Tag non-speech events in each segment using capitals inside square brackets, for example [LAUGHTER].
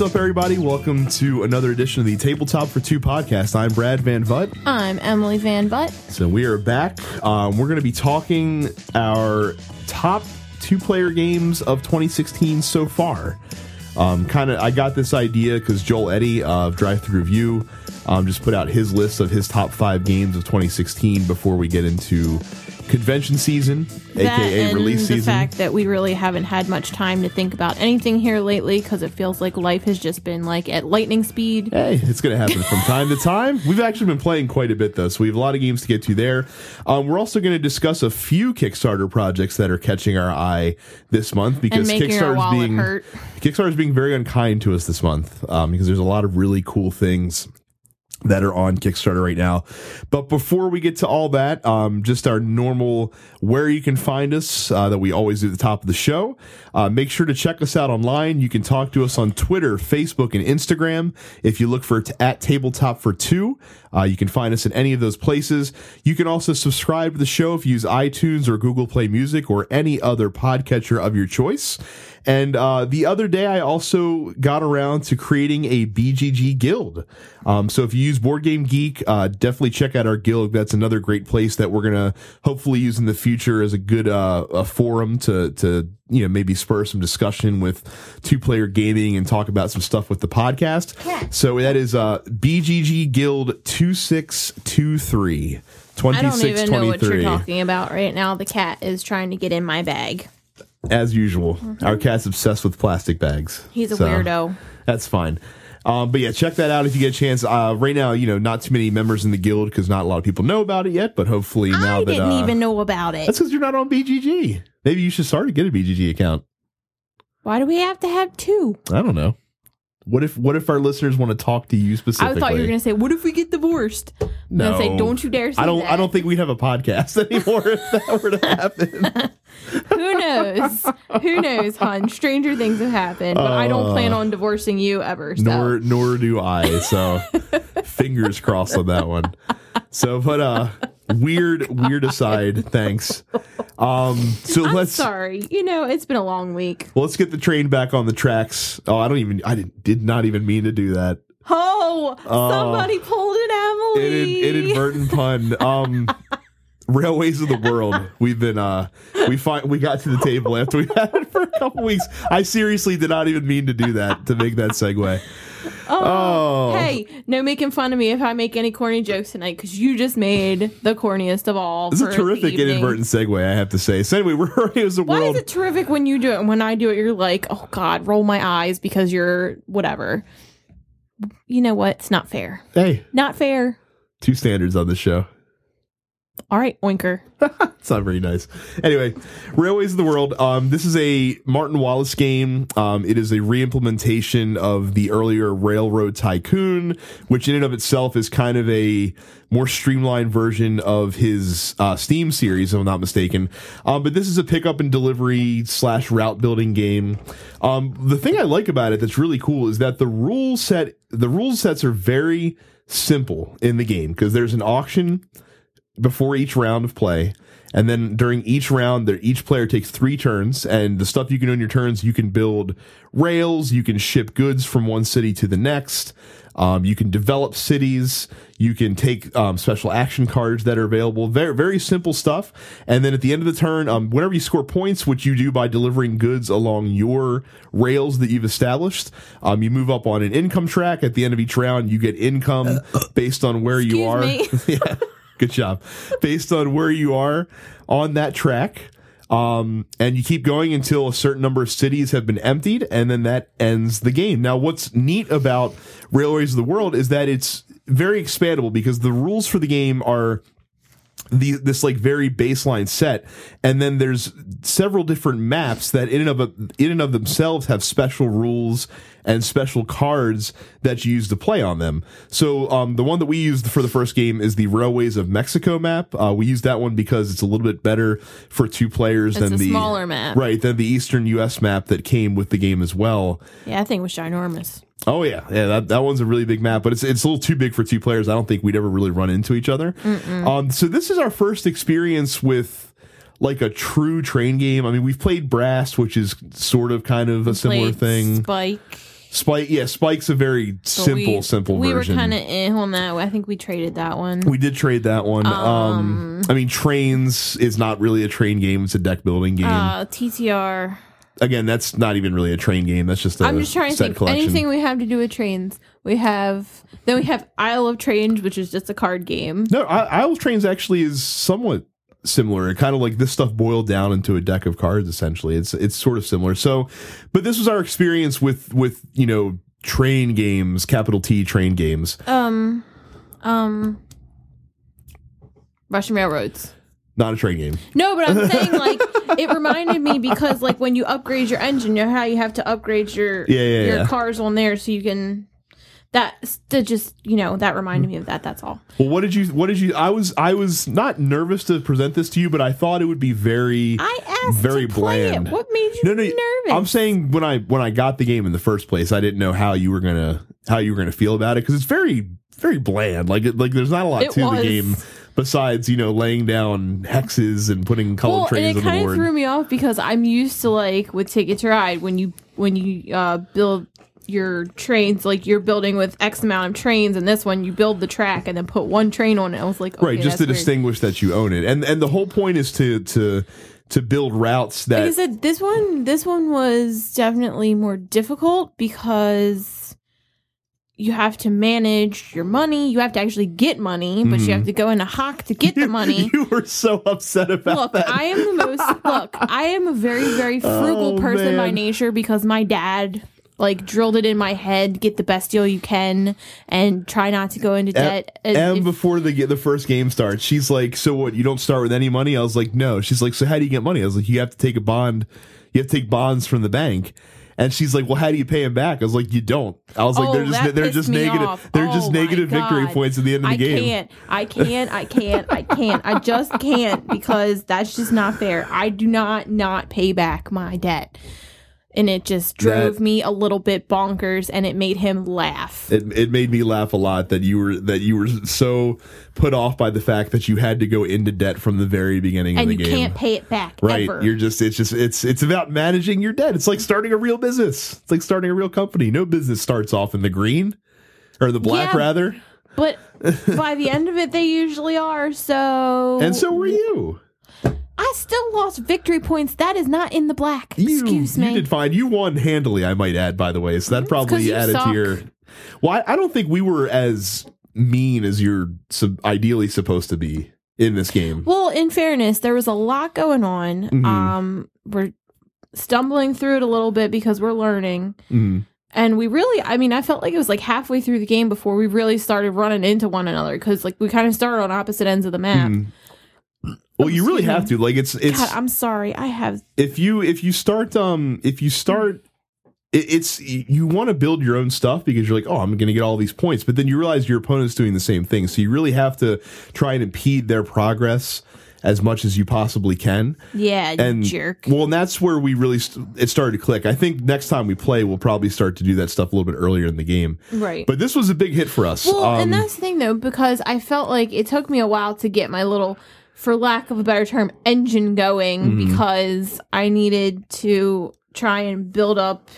What's up, everybody? Welcome to another edition of the Tabletop for Two podcast. I'm Brad Van Vutt. I'm Emily Van Butt. So we are back. Um, we're going to be talking our top two player games of 2016 so far. Um, kind of, I got this idea because Joel Eddy of Drive Thru Review um, just put out his list of his top five games of 2016 before we get into convention season, That aka release the season. The fact that we really haven't had much time to think about anything here lately because it feels like life has just been like at lightning speed. Hey, it's going to happen from time to time. We've actually been playing quite a bit, though, so we have a lot of games to get to there. Um, we're also going to discuss a few Kickstarter projects that are catching our eye this month because Kickstarter's being hurt. Kickstarter's being very unkind to us this month um, because there's a lot of really cool things that are on Kickstarter right now. But before we get to all that, um, just our normal where you can find us uh, that we always do at the top of the show. Uh, make sure to check us out online. You can talk to us on Twitter, Facebook, and Instagram. If you look for t- at Tabletop for Two, uh, you can find us in any of those places. You can also subscribe to the show if you use iTunes or Google Play Music or any other podcatcher of your choice. And uh, the other day, I also got around to creating a BGG guild. Um, so if you use Board Game Geek, uh, definitely check out our guild. That's another great place that we're gonna hopefully use in the future as a good uh, a forum to to you know maybe spur some discussion with two player gaming and talk about some stuff with the podcast. So that is uh, BGG Guild two six two three. I don't even know what you're talking about right now. The cat is trying to get in my bag. As usual, our cat's obsessed with plastic bags. He's a So- weirdo. That's fine. Um, but yeah, check that out if you get a chance. Uh, right now, you know, not too many members in the guild because not a lot of people know about it yet. But hopefully now I that I didn't uh, even know about it. that's because you're not on BGG. Maybe you should start to get a BGG account. Why do we have to have two? I don't know. What if what if our listeners want to talk to you specifically? I thought you were going to say, "What if we get divorced?" And I No. say, "Don't you dare say I don't. that." I don't think we'd have a podcast [LAUGHS] anymore if that were to happen. [LAUGHS] Who knows? Who knows, hon? Stranger things have happened, but I don't plan on divorcing you ever. So. Uh, nor nor do I. So [LAUGHS] fingers crossed on that one. So, but uh, weird weird aside. Thanks. Um, so I'm let's sorry. You know, it's been a long week. Let's get the train back on the tracks. Oh, I don't even. I did, did not even mean to do that. Oh, somebody pulled an An, Emily. an inadvertent pun. Um, [LAUGHS] railways of the world. [LAUGHS] We've been. Uh, we find we got to the table after we [LAUGHS] had it for a couple weeks. I seriously did not even mean to do that to make that segue. Oh, Hey, no making fun of me if I make any corny jokes tonight because you just made the corniest of all. This is a terrific inadvertent segue, I have to say. So anyway, we're [LAUGHS] railways of the Why world. is it terrific when you do it? And when I do it, you're like, oh God, roll my eyes because you're whatever. You know what? It's not fair. hey, Not fair. two standards on this show. All right, oinker. [LAUGHS] It's not very nice. Anyway, Railways of the World. Um, this is a Martin Wallace game. Um, it is a reimplementation of the earlier Railroad Tycoon, which in and of itself is kind of a more streamlined version of his uh, Steam series, if I'm not mistaken. Um, but this is a pickup and delivery slash route building game. Um, the thing I like about it that's really cool is that the rule set, the rule sets are very simple in the game because there's an auction before each round of play. And then during each round, there each player takes three turns, and the stuff you can do in your turns, you can build rails, you can ship goods from one city to the next, um, you can develop cities, you can take um, special action cards that are available. Very very simple stuff. And then at the end of the turn, um, whenever you score points, which you do by delivering goods along your rails that you've established, um, you move up on an income track. At the end of each round, you get income based on where you are. [LAUGHS] Good job. Based on where you are on that track. Um, and you keep going until a certain number of cities have been emptied, and then that ends the game. Now, what's neat about Railways of the World is that it's very expandable because the rules for the game are the this like very baseline set and then there's several different maps that in and of in and of themselves have special rules and special cards that you use to play on them. So um, the one that we used for the first game is the Railways of Mexico map. Uh, we used that one because it's a little bit better for two players It's than a the smaller map. right than the Eastern U.S. map that came with the game as well. Yeah, I think it was ginormous. Oh yeah, yeah. That, that one's a really big map, but it's it's a little too big for two players. I don't think we'd ever really run into each other. Um, so this is our first experience with like a true train game. I mean, we've played Brass, which is sort of kind of a similar thing. Spike. Spike, yeah, Spike's a very So simple, we, simple we version. were kind of eh on that. I think we traded that one. we did trade that one. Um, I mean, trains is not really a train game; it's a deck building game. uh, TTR. Again, that's not even really a train game. That's just a I'm just trying to think collection. anything we have to do with trains. We have then we have Isle of Trains, which is just a card game. No, I- Isle of Trains actually is somewhat similar. It kind of like this stuff boiled down into a deck of cards. Essentially, it's it's sort of similar. So, but this was our experience with with you know train games, capital T train games. Um, um, Russian railroads. Not a train game. No, but I'm [LAUGHS] saying like it reminded me because like when you upgrade your engine, you know how you have to upgrade your Yeah, yeah, your yeah. cars on there so you can. That that just you know that reminded me of that. That's all. Well, what did you? What did you? I was I was not nervous to present this to you, but I thought it would be very. I asked Very to bland. It. What made you no, no. nervous? I'm saying when I when I got the game in the first place, I didn't know how you were gonna how you were gonna feel about it because it's very very bland. Like it, like there's not a lot It to was. the game besides you know laying down hexes and putting colored well, and it on the kind of threw me off because I'm used to like with Ticket to Ride when you when you uh, build your trains like you're building with X amount of trains, and this one you build the track and then put one train on it. I was like, okay, right, just to weird. distinguish that you own it, and and the whole point is to to to build routes that Like I said, this one this one was definitely more difficult because you have to manage your money. You have to actually get money, but you have mm-hmm. to go into Hawk to get the [LAUGHS] money. [LAUGHS] you were so upset about Look, that. I am the most look, I am a very, very [LAUGHS] oh, frugal Oh, person by nature because my dad like drilled it in my head, get the best deal you can and try not to go into debt. And And if- before the the first game starts, she's like, "So what? You don't start with any money?" I was like, "No." She's like, "So how do you get money?" I was like, "You have to take a bond. You have to take bonds from the bank." And she's like, "Well, how do you pay him back?" I was like, "You don't." I was like, Oh, "They're just they're just negative. off. They're Oh just negative victory points at the end of the I game." can't. I can't. I can't. I can't. I just can't because that's just not fair. I do not not pay back my debt. And it just drove That- me a little bit bonkers and it made him laugh. It, it made me laugh a lot that you were that you were so put off by the fact that you had to go into debt from the very beginning and of you the game. can't pay it back Right. ever. You're just it's just it's it's about managing your debt. It's like starting a real business. It's like starting a real company. No business starts off in the green or the black Yeah. rather. But by the end of it, they usually are. So And so were you. I still lost victory points. That is not in the black. You, Excuse me. you did fine. You won handily, I might add, by the way. So that probably added suck. to your. Well, I, I don't think we were as mean as you're sub- ideally supposed to be in this game. Well, in fairness, there was a lot going on. Mhm. Um, we're stumbling through it a little bit because we're learning. Mm. And we really, I mean, I felt like it was like halfway through the game before we really started running into one another because, like, we kind of started on opposite ends of the map. Mm. Well, you really have to. Like it's it's God, I'm sorry. I have. if you if you start um if you start it, it's you want to build your own stuff because you're like oh i'm gonna get all these points but then you realize your opponent's doing the same thing so you really have to try and impede their progress as much as you possibly can Yeah, and jerk. well and that's where we really st- it started to click i think next time we play we'll probably start to do that stuff a little bit earlier in the game right. but this was a big hit for us Well, um, and that's the thing though, because I felt like it took me a while to get my little, for lack of a better term, engine going Mm-hmm. because I needed to try and build up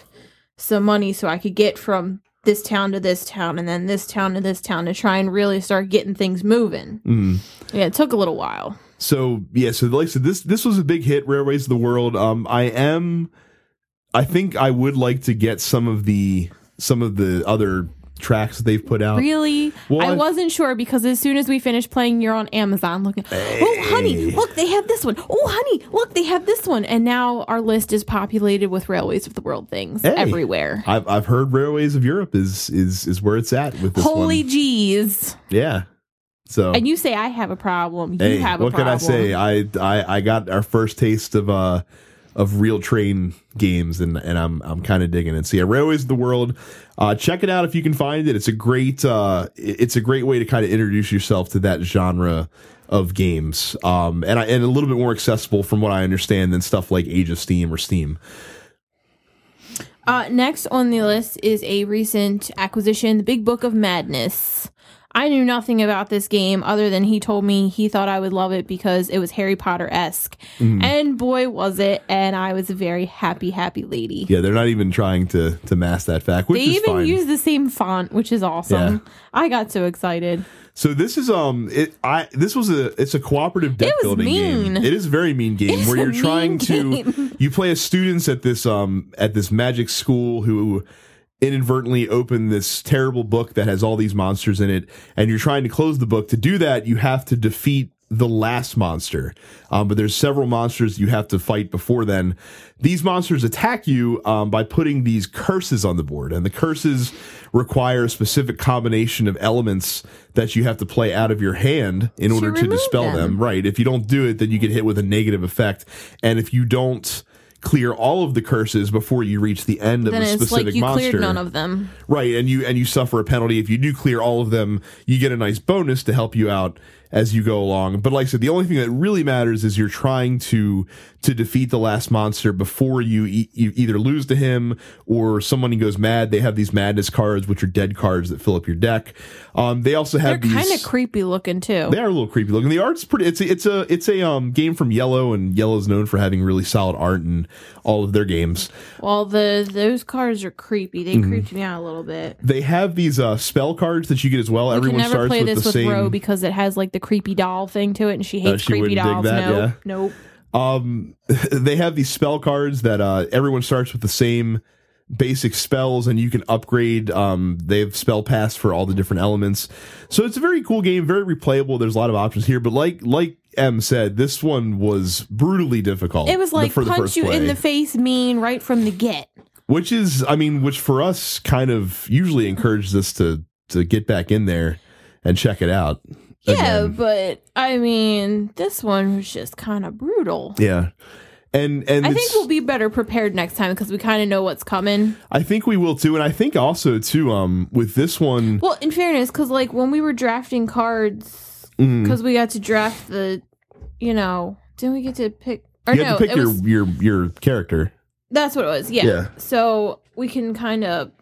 some money so I could get from this town to this town and then this town to this town to try and really start getting things moving. mm. Yeah, it took a little while. so yeah so like I said, this this was a big hit railways of the world um i am i think i would like to get some of the some of the other tracks that they've put out Really? Well, I I've- wasn't sure because as soon as we finished playing, you're on Amazon looking, oh, honey, look, they have this one. Oh, honey, look, they have this one. And now our list is populated with Railways of the World things Hey. everywhere. I've, I've heard railways of europe is is is where it's at with this Holy one. jeez. yeah so And you say I have a problem. You hey have a problem. what can i say I, I i got our first taste of uh of real train games and and i'm i'm kind of digging it. So yeah railways of the world. Uh check it out if you can find it. It's a great uh it's a great way to kind of introduce yourself to that genre of games. Um and I, and a little bit more accessible from what i understand than stuff like age of steam or steam. Uh, next on the list is a recent acquisition, The Big Book of Madness. I knew nothing about this game other than he told me he thought I would love it because it was Harry Potter esque. Mm-hmm. And boy, was it. And I was a very happy, happy lady. Yeah, they're not even trying to to mask that fact, which They even fine. use the same font, which is awesome. Yeah. I got so excited. so this is um it I this was a it's a cooperative deck building mean. game. It is a very mean game It's where you're trying mean to [LAUGHS] you play as students at this um at this magic school who inadvertently open this terrible book that has all these monsters in it and you're trying to close the book. To do that you have to defeat the last monster. Um, but there's several monsters you have to fight before then. These monsters attack you um, by putting these curses on the board and the curses require a specific combination of elements that you have to play out of your hand in To order to dispel them. them. Right. If you don't do it then you get hit with a negative effect. And if you don't clear all of the curses before you reach the end of Then a it's specific like you monster. cleared none of them. right and you and you suffer a penalty. If you do clear all of them you get a nice bonus to help you out as you go along but like i said the only thing that really matters is you're trying to to defeat the last monster before you, e- you either lose to him or someone goes mad they have these madness cards which are dead cards that fill up your deck um they also They're have these kind of creepy looking too. they are a little creepy looking. The art's pretty. It's a, it's a it's a um game from IELLO, and IELLO's known for having really solid art in all of their games. Well, the those cards are creepy. Mm-hmm. They creeped me out a little bit. They have these uh spell cards that you get as well. We Everyone can never starts play with this the with same. Because it has like the creepy doll thing to it, and she hates she creepy dolls. that, nope, yeah. nope. um, [LAUGHS] they have these spell cards that uh everyone starts with the same basic spells and you can upgrade um they have spell pass for all the different elements so it's a very cool game very replayable there's a lot of options here but like like m said this one was brutally difficult It was like the punch you in the face, mean right from the get. which is i mean which for us kind of usually encourages us to to get back in there and check it out Yeah, again. but I mean, this one was just kind of brutal. yeah and and I think we'll be better prepared next time because we kind of know what's coming. i think we will too and i think also too um with this one Well, in fairness, because like when we were drafting cards, mm, because we got to draft the, you know, didn't we get to pick? Or you no, to pick your, was, your your character that's what it was. Yeah. Yeah. So we can kind of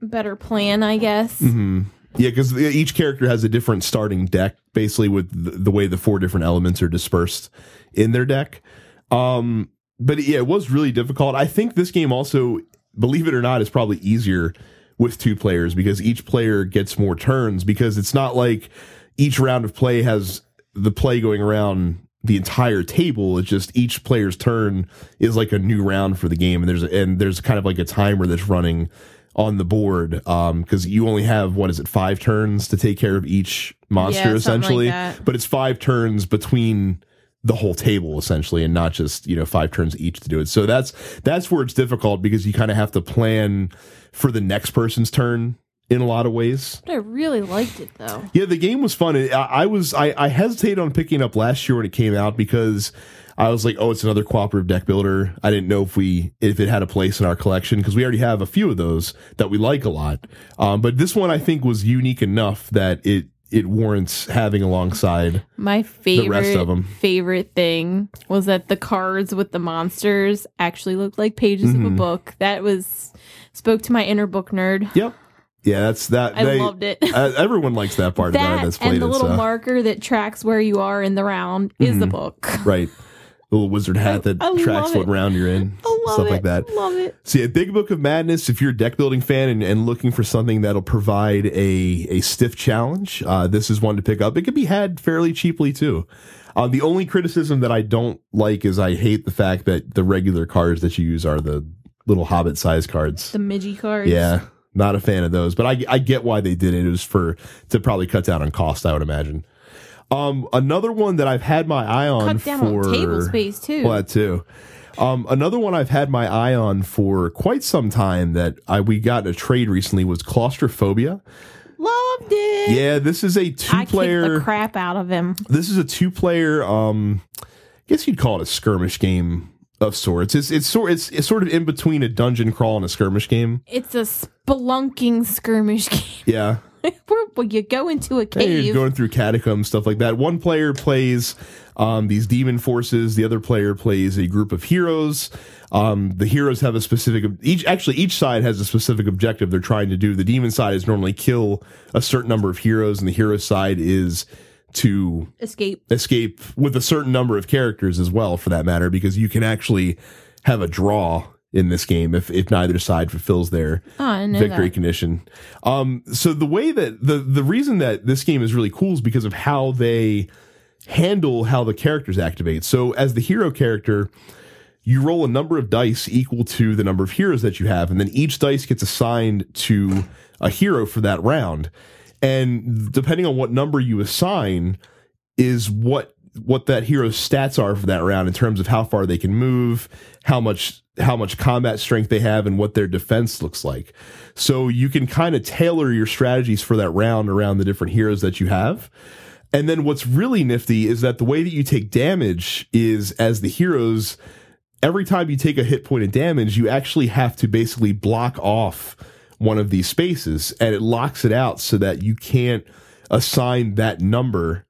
better plan, I guess. hmm yeah because each character has a different starting deck basically with the, way the four different elements are dispersed in their deck. Um but yeah it was really difficult. I think this game also believe it or not is probably easier with two players because each player gets more turns because it's not like each round of play has the play going around the entire table. It's just each player's turn is like a new round for the game and there's a, and there's kind of like a timer that's running on the board um because you only have what is it five turns to take care of each monster Yeah, like essentially that. but it's five turns between the whole table essentially and not just you know five turns each to do it so that's that's where it's difficult because you kind of have to plan for the next person's turn in a lot of ways But I really liked it though. yeah the game was fun I, I was I, I hesitated on picking up last year when it came out because I was like, oh, it's another cooperative deck builder. I didn't know if we if it had a place in our collection because we already have a few of those that we like a lot. Um, but this one I think was unique enough that it it warrants having alongside. My favorite the rest of 'em. favorite thing was that the cards with the monsters actually looked like pages of a Mhm. book. That was spoke to my inner book nerd. Yep. Yeah, that's that. I they- loved it. uh, everyone likes that part of it that that's played and the it. little so. marker that tracks where you are in the round is the Mhm. book. [LAUGHS] right. The little wizard hat that I love tracks what round you're in, I love stuff it. like that. Love it. So yeah, Big Book of Madness. If you're a deck building fan and, and looking for something that'll provide a a stiff challenge, uh, this is one to pick up. It can be had fairly cheaply too. Uh, the only criticism that I don't like is I hate the fact that the regular cards that you use are the little Hobbit size cards. The Midgie cards. Yeah, not a fan of those, but I I get why they did it. It was for to probably cut down on cost, I would imagine. Um, another one that I've had my eye on Cut down for on table space too. well, that too. Um, another one I've had my eye on for quite some time that I we got in a trade recently was claustrophobia. Loved it. Yeah, this is a two kicked player. the crap out of him. This is a two player. Um, I guess you'd call it a skirmish game of sorts. It's it's sort it's, it's sort of in between a dungeon crawl and a skirmish game. It's a spelunking skirmish [LAUGHS] game. Yeah, [LAUGHS] where you go into a cave. you're going through catacombs, stuff like that. One player plays um, these demon forces. The other player plays a group of heroes. Um, the heroes have a specific each. Actually, each side has a specific objective they're trying to do. The demon side is normally kill a certain number of heroes, and the hero side is to Escape. escape with a certain number of characters as well, for that matter, because you can actually have a draw in this game if if neither side fulfills their Oh, victory that. condition. Um, so the way that the the reason that this game is really cool is because of how they handle how the characters activate. So as the hero character, you roll a number of dice equal to the number of heroes that you have, and then each dice gets assigned to a hero for that round. And depending on what number you assign, is what what that hero's stats are for that round in terms of how far they can move, how much how much combat strength they have, and what their defense looks like. So you can kind of tailor your strategies for that round around the different heroes that you have. And then what's really nifty is that the way that you take damage is as the heroes, every time you take a hit point of damage, you actually have to basically block off one of these spaces and it locks it out so that you can't assign that number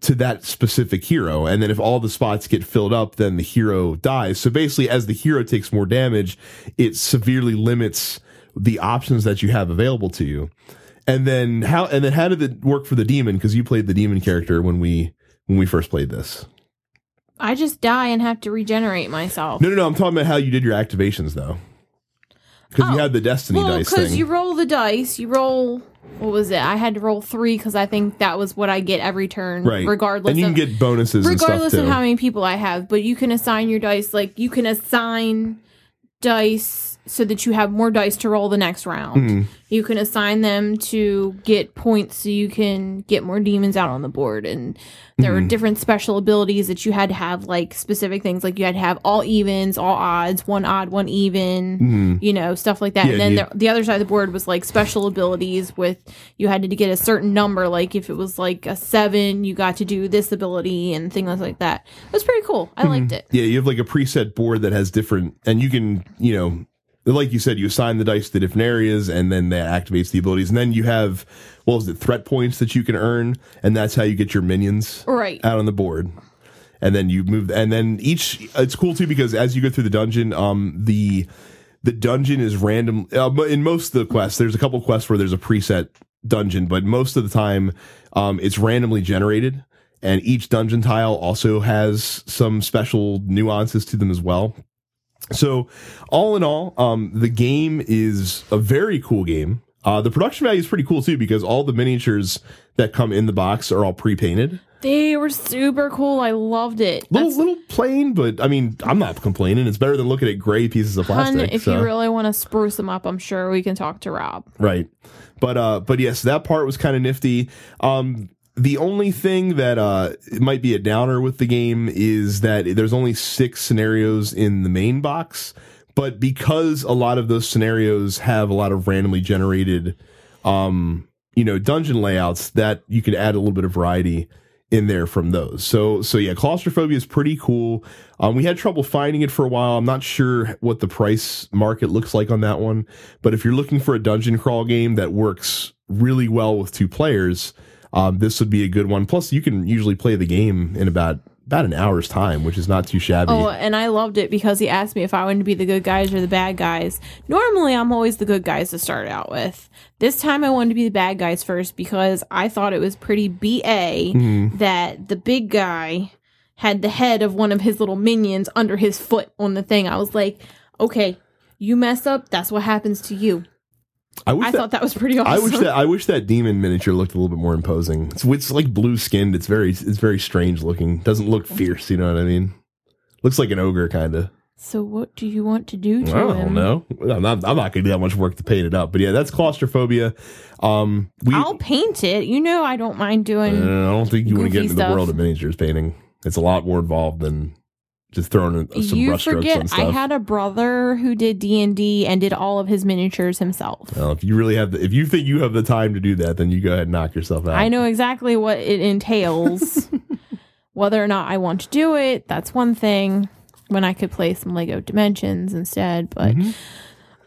to that specific hero. And then if all the spots get filled up, then the hero dies. So basically, as the hero takes more damage, it severely limits the options that you have available to you. And then how and then how did it work for the demon? Because you played the demon character when we when we first played this. I just die and have to regenerate myself. No, no, no. I'm talking about how you did your activations though. Because you Oh. had the destiny well, dice because you roll the dice, you roll. What was it? I had to roll three because I think that was what I get every turn, right. regardless. and you of, can get bonuses and stuff regardless of how many people I have. But you can assign your dice, like you can assign dice so that you have more dice to roll the next round. Mm-hmm. You can assign them to get points so you can get more demons out on the board. And there Mm-hmm. were different special abilities that you had to have, like specific things, like you had to have all evens, all odds, one odd, one even, you know, stuff like that. Yeah, and then you- the, the other side of the board was like special abilities with you had to get a certain number. Like if it was like a seven, you got to do this ability and things like that. It was pretty cool. I liked it. Yeah, you have like a preset board that has different, and you can, you know, like you said, you assign the dice to different areas, and then that activates the abilities. And then you have, what was it, threat points that you can earn, and that's how you get your minions Right. out on the board. And then you move, and then each, it's cool too because as you go through the dungeon, um, the the dungeon is random. Uh, but in most of the quests, there's a couple quests where there's a preset dungeon, but most of the time, um, it's randomly generated. And each dungeon tile also has some special nuances to them as well. So, all in all, um, the game is a very cool game. Uh, the production value is pretty cool too because all the miniatures that come in the box are all pre-painted. They were super cool. I loved it. Little, That's little plain, but I mean, I'm not complaining. It's better than looking at gray pieces of plastic. If so- you really want to spruce them up, I'm sure we can talk to Rob. Right. But uh but yes, that part was kind of nifty. Um the only thing that uh might be a downer with the game is that there's only 6 scenarios in the main box, but because a lot of those scenarios have a lot of randomly generated um you know dungeon layouts that you can add a little bit of variety in there from those. So so yeah, claustrophobia is pretty cool. Um, we had trouble finding it for a while. I'm not sure what the price market looks like on that one, but if you're looking for a dungeon crawl game that works really well with two players, um, this would be a good one. Plus, you can usually play the game in about about an hour's time, which is not too shabby. Oh, and I loved it because he asked me if I wanted to be the good guys or the bad guys. Normally, I'm always the good guys to start out with. This time, I wanted to be the bad guys first because I thought it was pretty BA that the big guy had the head of one of his little minions under his foot on the thing. I was like, okay, you mess up, that's what happens to you. I I that, thought that was pretty awesome. I wish that I wish that demon miniature looked a little bit more imposing. It's, it's like blue skinned. It's very it's very strange looking. Doesn't look fierce. You know what I mean? Looks like an ogre kind of. so, what do you want to do to I don't him? know. I'm not. I'm not gonna do that much work to paint it up. But yeah, that's claustrophobia. Um, we. I'll paint it. You know, I don't mind doing. Uh, I don't think you want to get into the world of miniatures painting. It's a lot more involved than just throwing in some you brush strokes on forget stuff. I had a brother who did D and D and did all of his miniatures himself. well, if you really have, the, if you think you have the time to do that, then you go ahead and knock yourself out. I know exactly what it entails. [LAUGHS] Whether or not I want to do it, that's one thing. When I could play some Lego Dimensions instead, but Mm-hmm.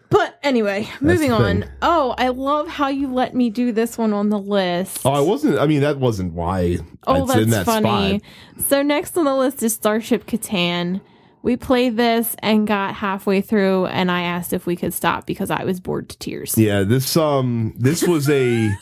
But Anyway, moving on. thing. Oh, I love how you let me do this one on the list. Oh, I wasn't. I mean, that wasn't why. Oh, it's that's in that funny. spot. So next on the list is Starship Catan. We played this and got halfway through, and I asked if we could stop because I was bored to tears. Yeah, this um, this was a. [LAUGHS]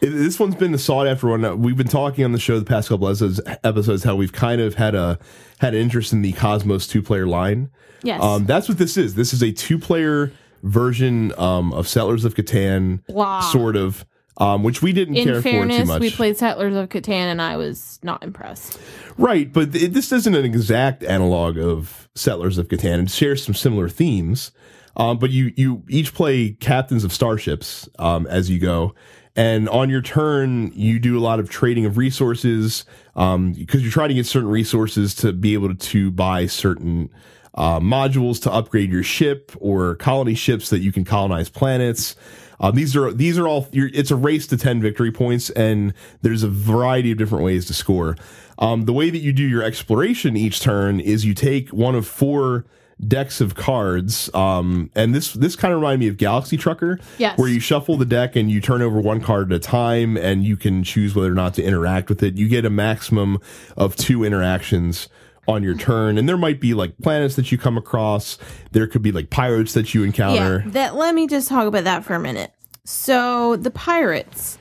This one's been a sought after one. We've been talking on the show the past couple episodes, episodes how we've kind of had a had an interest in the Kosmos two player line. Yes. Um, that's what this is. This is a two player version um, of Settlers of Catan, Blah. sort of, um, which we didn't care In for too much. we played Settlers of Catan, and I was not impressed. Right, but th- this isn't an exact analog of Settlers of Catan. It shares some similar themes, um, but you you each play captains of starships um, as you go, and on your turn you do a lot of trading of resources because you're trying to get certain resources to be able to buy certain. Uh, modules to upgrade your ship or colony ships that you can colonize planets. Um, these are these are all. You're, it's a race to ten victory points, and there's a variety of different ways to score. Um, the way that you do your exploration each turn is you take one of four decks of cards, um, and this this kind of reminded me of Galaxy Trucker, Yes. where you shuffle the deck and you turn over one card at a time, and you can choose whether or not to interact with it. You get a maximum of two interactions on your turn, and there might be like planets that you come across. There could be like pirates that you encounter. Yeah, that let me just talk about that for a minute. So the pirates,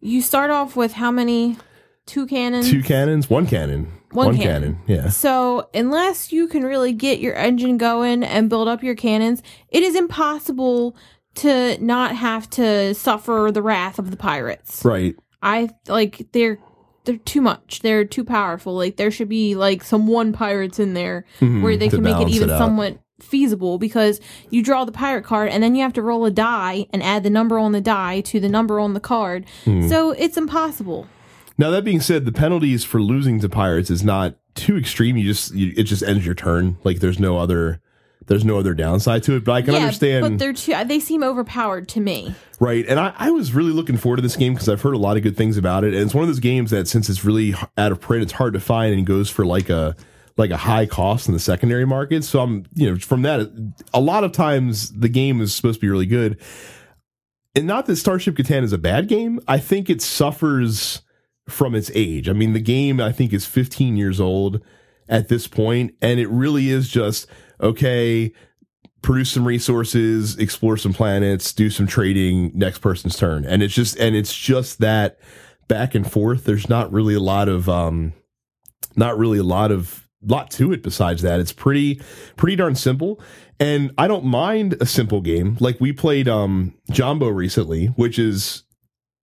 you start off with how many? Two cannons. Two cannons, one cannon, One cannon. Yeah, So, unless you can really get your engine going and build up your cannons, it is impossible to not have to suffer the wrath of the pirates. right. I like they're they're too much. They're too powerful. Like there should be like some one pirates in there where they can make it even it somewhat feasible because you draw the pirate card and then you have to roll a die and add the number on the die to the number on the card. Hmm. So it's impossible. Now that being said, the penalties for losing to pirates is not too extreme. You just you, it just ends your turn. Like there's no other there's no other downside to it. But I can yeah, understand but they're too they seem overpowered to me. Right. And I, I was really looking forward to this game because I've heard a lot of good things about it. And it's one of those games that since it's really out of print, it's hard to find and goes for like a like a high cost in the secondary market. So I'm you know, from that a lot of times the game is supposed to be really good. And not that Starship Catan is a bad game. I think it suffers from its age. I mean, the game I think is 15 years old at this point, and it really is just okay produce some resources, explore some planets, do some trading, next person's turn. And it's just and it's just that back and forth. There's not really a lot of um not really a lot of lot to it besides that. It's pretty pretty darn simple. And I don't mind a simple game. Like we played um Jambo recently, which is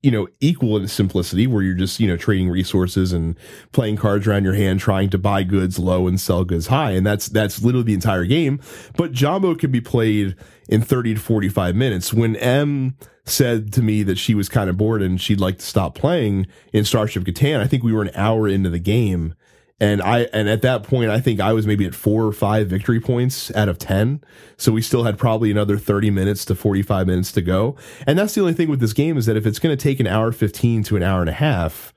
you know equal in simplicity where you're just you know trading resources and playing cards around your hand trying to buy goods low and sell goods high. And that's that's literally the entire game. But Jambo can be played in 30 to 45 minutes. When m said to me that she was kind of bored and she'd like to stop playing in starship catan i think we were an hour into the game and I and at that point I think I was maybe at four or five victory points out of ten. So we still had probably another thirty minutes to forty five minutes to go. And that's the only thing with this game is that if it's going to take an hour fifteen to an hour and a half,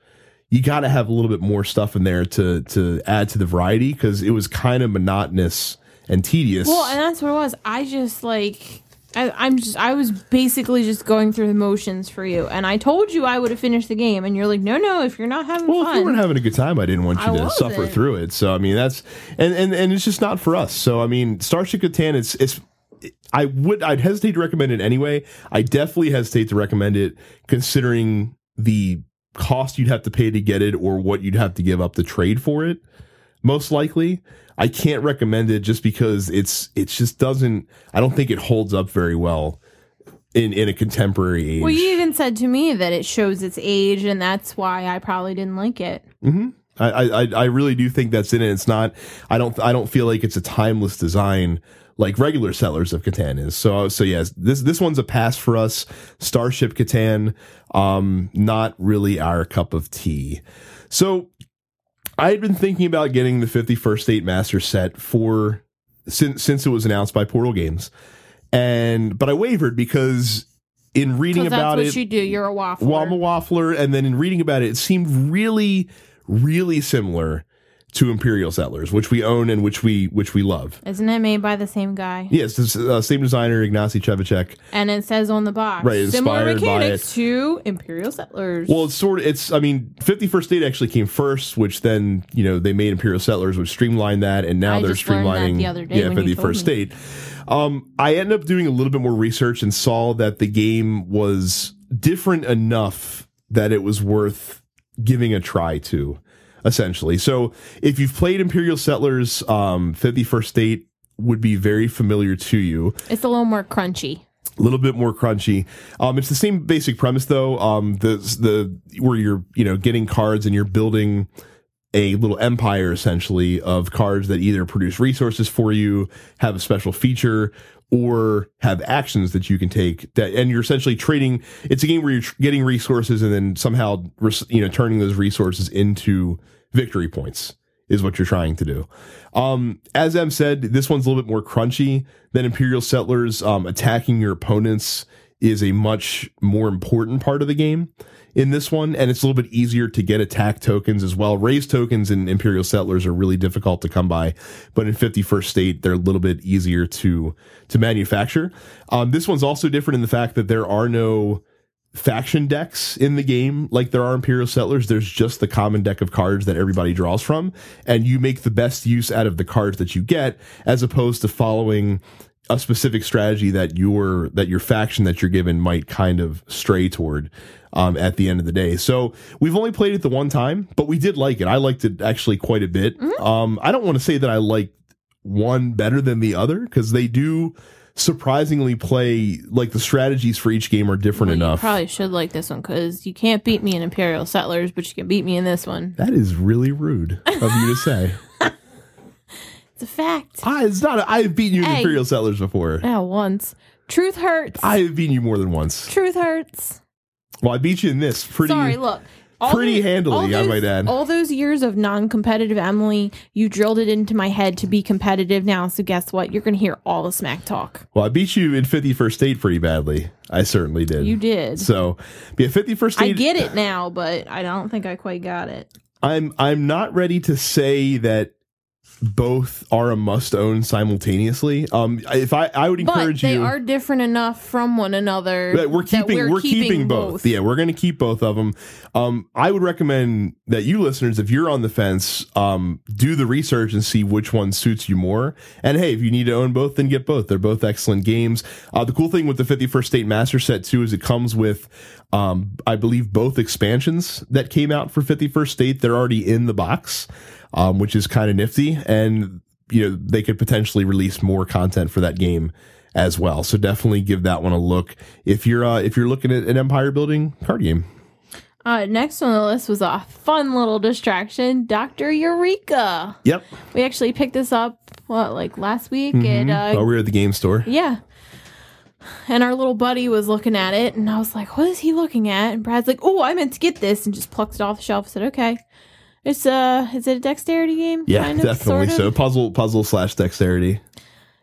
you got to have a little bit more stuff in there to to add to the variety because it was kind of monotonous and tedious. Well, and that's what it was. I just like I, I'm just I was basically just going through the motions for you, and I told you I would have finished the game, and you're like, no, no, if you're not having Well, if you weren't having a good time, I didn't want you I to suffer wasn't. through it. So I mean, that's and and and it's just not for us. So I mean, Starship Catan, it's it's. I would I'd hesitate to recommend it anyway. I definitely hesitate to recommend it considering the cost you'd have to pay to get it or what you'd have to give up to trade for it. Most likely, I can't recommend it just because it's it just doesn't. I don't think it holds up very well in in a contemporary age. well, you even said to me that it shows its age, and that's why I probably didn't like it. Mm-hmm. I, I I really do think that's in it. It's not. I don't. I don't feel like it's a timeless design like regular Settlers of Catan is. So so yes, this this one's a pass for us. Starship Catan, um, not really our cup of tea. So I had been thinking about getting the 51st State Master set for since since it was announced by Portal Games, and but I wavered because in reading about what it, you do. You're a waffler. well, I'm a waffler, and then in reading about it, it seemed really, really similar to Imperial Settlers, which we own and which we which we love. Isn't it made by the same guy? Yes, it's uh, same designer Ignacy Trzewiczek. And it says on the box, Right, similar mechanics to Imperial Settlers. Well, it's sort of it's. I mean, Fifty First State actually came first, which then you know they made Imperial Settlers, which streamlined that, and now I they're just learned that streamlining the other day yeah you First. State. Um, I ended up doing a little bit more research and saw that the game was different enough that it was worth giving a try to, essentially. So if you've played Imperial Settlers, um, Fifty First State would be very familiar to you it's a little more crunchy. a little bit more crunchy. Um, it's the same basic premise though. Um, the the where you're you know getting cards and you're building a little empire essentially of cards that either produce resources for you, have a special feature, or have actions that you can take. That and you're essentially trading. It's a game where you're getting resources and then somehow you know turning those resources into victory points is what you're trying to do. Um, as Em said, this one's a little bit more crunchy than Imperial Settlers. Um, attacking your opponents is a much more important part of the game in this one, and it's a little bit easier to get attack tokens as well. Raze tokens in Imperial Settlers are really difficult to come by, but in 51st State, they're a little bit easier to to manufacture. Um, this one's also different in the fact that there are no faction decks in the game like there are Imperial Settlers. There's just the common deck of cards that everybody draws from, and you make the best use out of the cards that you get, as opposed to following a specific strategy that your that your faction that you're given might kind of stray toward um, at the end of the day. So we've only played it the one time, but we did like it. I liked it actually quite a bit. Um, I don't want to say that I like one better than the other because they do surprisingly play like the strategies for each game are different Well, you enough. probably should like this one because you can't beat me in Imperial Settlers, but you can beat me in this one. That is really rude of you to say. [LAUGHS] It's a fact. I, it's not. I have beaten you in Hey. Imperial Settlers before. Yeah, once. Truth hurts. I have beaten you more than once. Truth hurts. Well, I beat you in this pretty. Sorry, look. pretty handily, all I those- might add. All those years of non-competitive Emily, you drilled it into my head to be competitive now. So guess what? You're going to hear all the smack talk. Well, I beat you in 51st State pretty badly. I certainly did. You did. So, yeah, 51st I get it now, but I don't think I quite got it. I'm I'm not ready to say that both are a must own simultaneously. Um, if I I would encourage But they you. They are different enough from one another. we're keeping we're, keeping, both. Yeah, we're going to keep both of them. Um, I would recommend that you listeners, if you're on the fence, um, do the research and see which one suits you more. And hey, if you need to own both, then get both. They're both excellent games. Uh, the cool thing with the 51st State Master Set too is it comes with, um, I believe both expansions that came out for 51st State. They're already in the box, um, which is kind of nifty. And you know they could potentially release more content for that game as well. So definitely give that one a look if you're uh, if you're looking at an empire building card game. Uh, next on the list was a fun little distraction, Doctor Eureka. Yep. We actually picked this up what like last week, and uh, oh, we were at the game store. yeah. And our little buddy was looking at it, and I was like, "What is he looking at?" And Brad's like, "Oh, I meant to get this," and just plucked it off the shelf. Said, "Okay." It's uh, is it a dexterity game? Yeah, Kind of, definitely. sort of? So puzzle puzzle slash dexterity.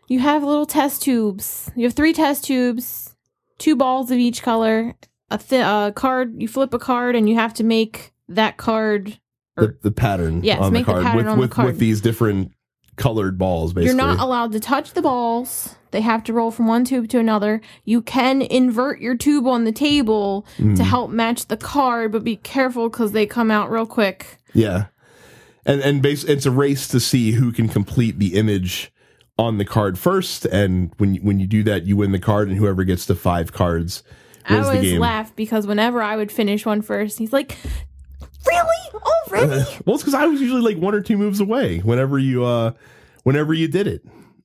You have little test tubes. You have three test tubes, two balls of each color, a th- uh, card. You flip a card, and you have to make that card. The, the pattern Yes, on make the card pattern with on the card. with these different colored balls. Basically, You're not allowed to touch the balls. They have to roll from one tube to another. You can invert your tube on the table Mm. to help match the card, but be careful because they come out real quick. Yeah, and and base, it's a race to see who can complete the image on the card first. And when you, when you do that, you win the card, and whoever gets to five cards wins I always laugh because whenever I would finish one first, he's like, "Really? Already?" [LAUGHS] well, it's because I was usually like one or two moves away whenever you uh whenever you did it.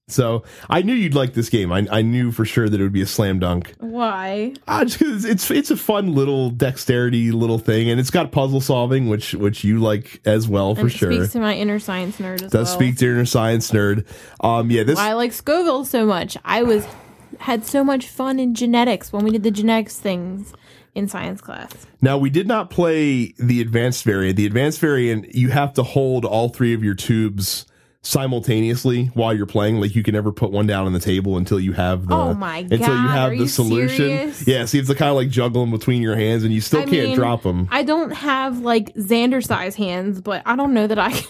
So I knew you'd like this game. I, I knew for sure that it would be a slam dunk. Why? Uh, just it's it's a fun little dexterity little thing, and it's got puzzle solving, which which you like as well for and it sure. speaks to my inner science nerd as Does well. speak to your inner science nerd. Um, yeah, this Why I like Scoville so much. I was had so much fun in genetics when we did the genetics things in science class. Now we did not play the advanced variant. The advanced variant, you have to hold all three of your tubes simultaneously while you're playing. Like you can never put one down on the table until you have the Oh my until you God, have the you solution. serious? Yeah, see, it's the kind of like juggling between your hands, and you still I can't mean, drop them. I don't have like Xander size hands, but I don't know that I [LAUGHS] can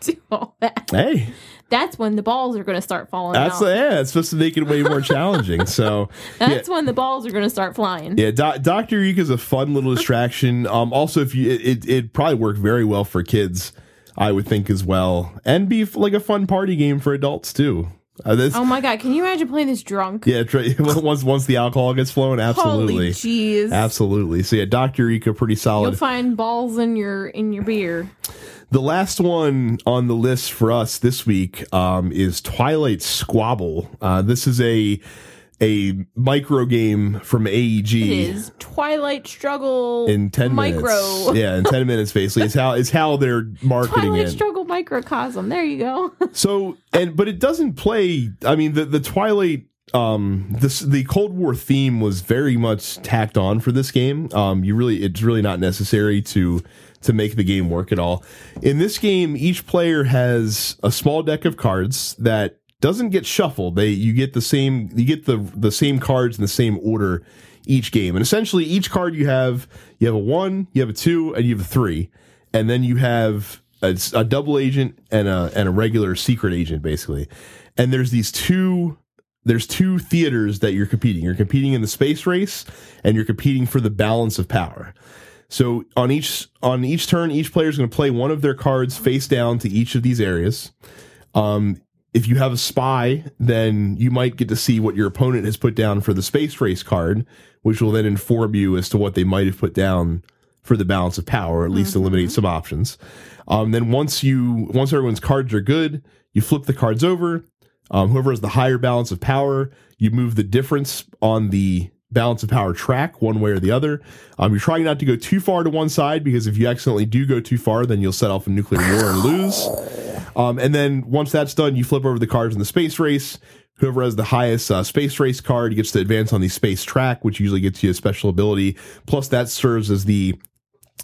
do all that. Hey, That's when the balls are going to start falling that's out. yeah. It's supposed to make it way more [LAUGHS] challenging. So That's when the balls are going to start flying. Yeah, Do- Doctor Eek is a fun little [LAUGHS] distraction. Um, also, if you, it, it probably work very well for kids, I would think as well, and be like a fun party game for adults too. Uh, this, Oh my god, can you imagine playing this drunk? yeah, try, [LAUGHS] once once the alcohol gets flowing, Holy absolutely, jeez. absolutely. So yeah, Doctor Eek, pretty solid. You'll find balls in your in your beer. The last one on the list for us this week um, is Twilight Squabble. Uh, this is a a micro game from AEG. It is Twilight Struggle in 10 micro. minutes. Yeah, in 10 [LAUGHS] minutes basically. It's how it's how they're marketing Twilight it. Struggle microcosm. There you go. [LAUGHS] So, and but it doesn't play I mean the the Twilight um this the Cold War theme was very much tacked on for this game. Um you really it's really not necessary to to make the game work at all. In this game, each player has a small deck of cards that doesn't get shuffled. They you get the same you get the the same cards in the same order each game. And essentially each card you have you have a 1, you have a 2 and you have a 3. And then you have a, a double agent and a and a regular secret agent basically. And there's these two there's two theaters that you're competing. You're competing in the space race and you're competing for the balance of power. So on each on each turn, each player is going to play one of their cards face down to each of these areas. Um, if you have a spy, then you might get to see what your opponent has put down for the space race card, which will then inform you as to what they might have put down for the balance of power, or at least eliminate some options. Um, then once you once everyone's cards are good, you flip the cards over. Um, whoever has the higher balance of power, you move the difference on the balance of power track one way or the other. Um, you're trying not to go too far to one side because if you accidentally do go too far, then you'll set off a nuclear war and lose. Um, and then once that's done, you flip over the cards in the space race. Whoever has the highest uh, space race card gets to advance on the space track, which usually gets you a special ability. Plus, that serves as the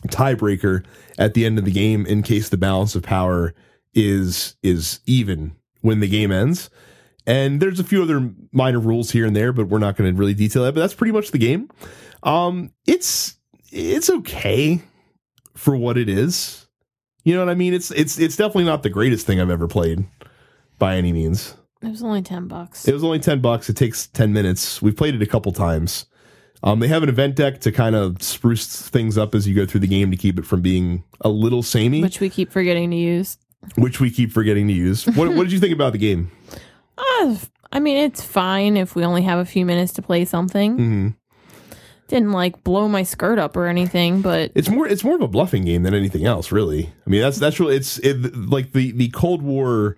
tiebreaker at the end of the game in case the balance of power is is even when the game ends. And there's a few other minor rules here and there, but we're not going to really detail that. But that's pretty much the game. Um, it's it's okay for what it is. You know what I mean? It's it's it's definitely not the greatest thing I've ever played by any means. It was only ten bucks. It was only ten bucks. It takes ten minutes. We've played it a couple times. Um, they have an event deck to kind of spruce things up as you go through the game to keep it from being a little samey, which, we keep forgetting to use. Which we keep forgetting to use. What, what did you think about the game? [LAUGHS] Uh, I mean, it's fine if we only have a few minutes to play something. hmm Didn't like blow my skirt up or anything, but It's more it's more of a bluffing game than anything else, really. I mean, that's that's really it's it, like the the Cold War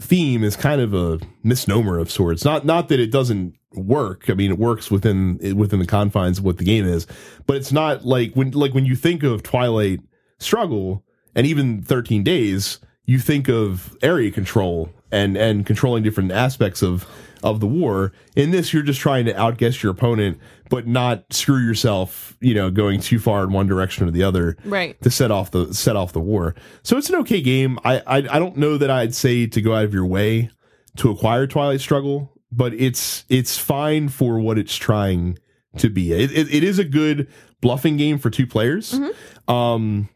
theme is kind of a misnomer of sorts. Not not that it doesn't work. I mean, it works within within the confines of what the game is, but it's not like when like when you think of Twilight Struggle and even 13 Days, you think of area control and and controlling different aspects of of the war. In this, you're just trying to outguess your opponent, but not screw yourself. You know, going too far in one direction or the other right. to set off the set off the war. So it's an okay game. I, I I don't know that I'd say to go out of your way to acquire Twilight Squabble, but it's it's fine for what it's trying to be. It, it, it is a good bluffing game for two players. Um,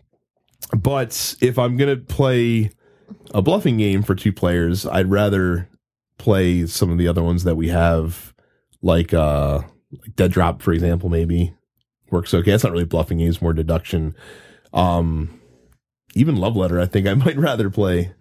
but if I'm gonna play a bluffing game for two players, I'd rather play some of the other ones that we have, like uh, like Dead Drop, for example. Maybe works okay. That's not really bluffing games, more deduction. Um, even Love Letter, I think I [LAUGHS] might rather play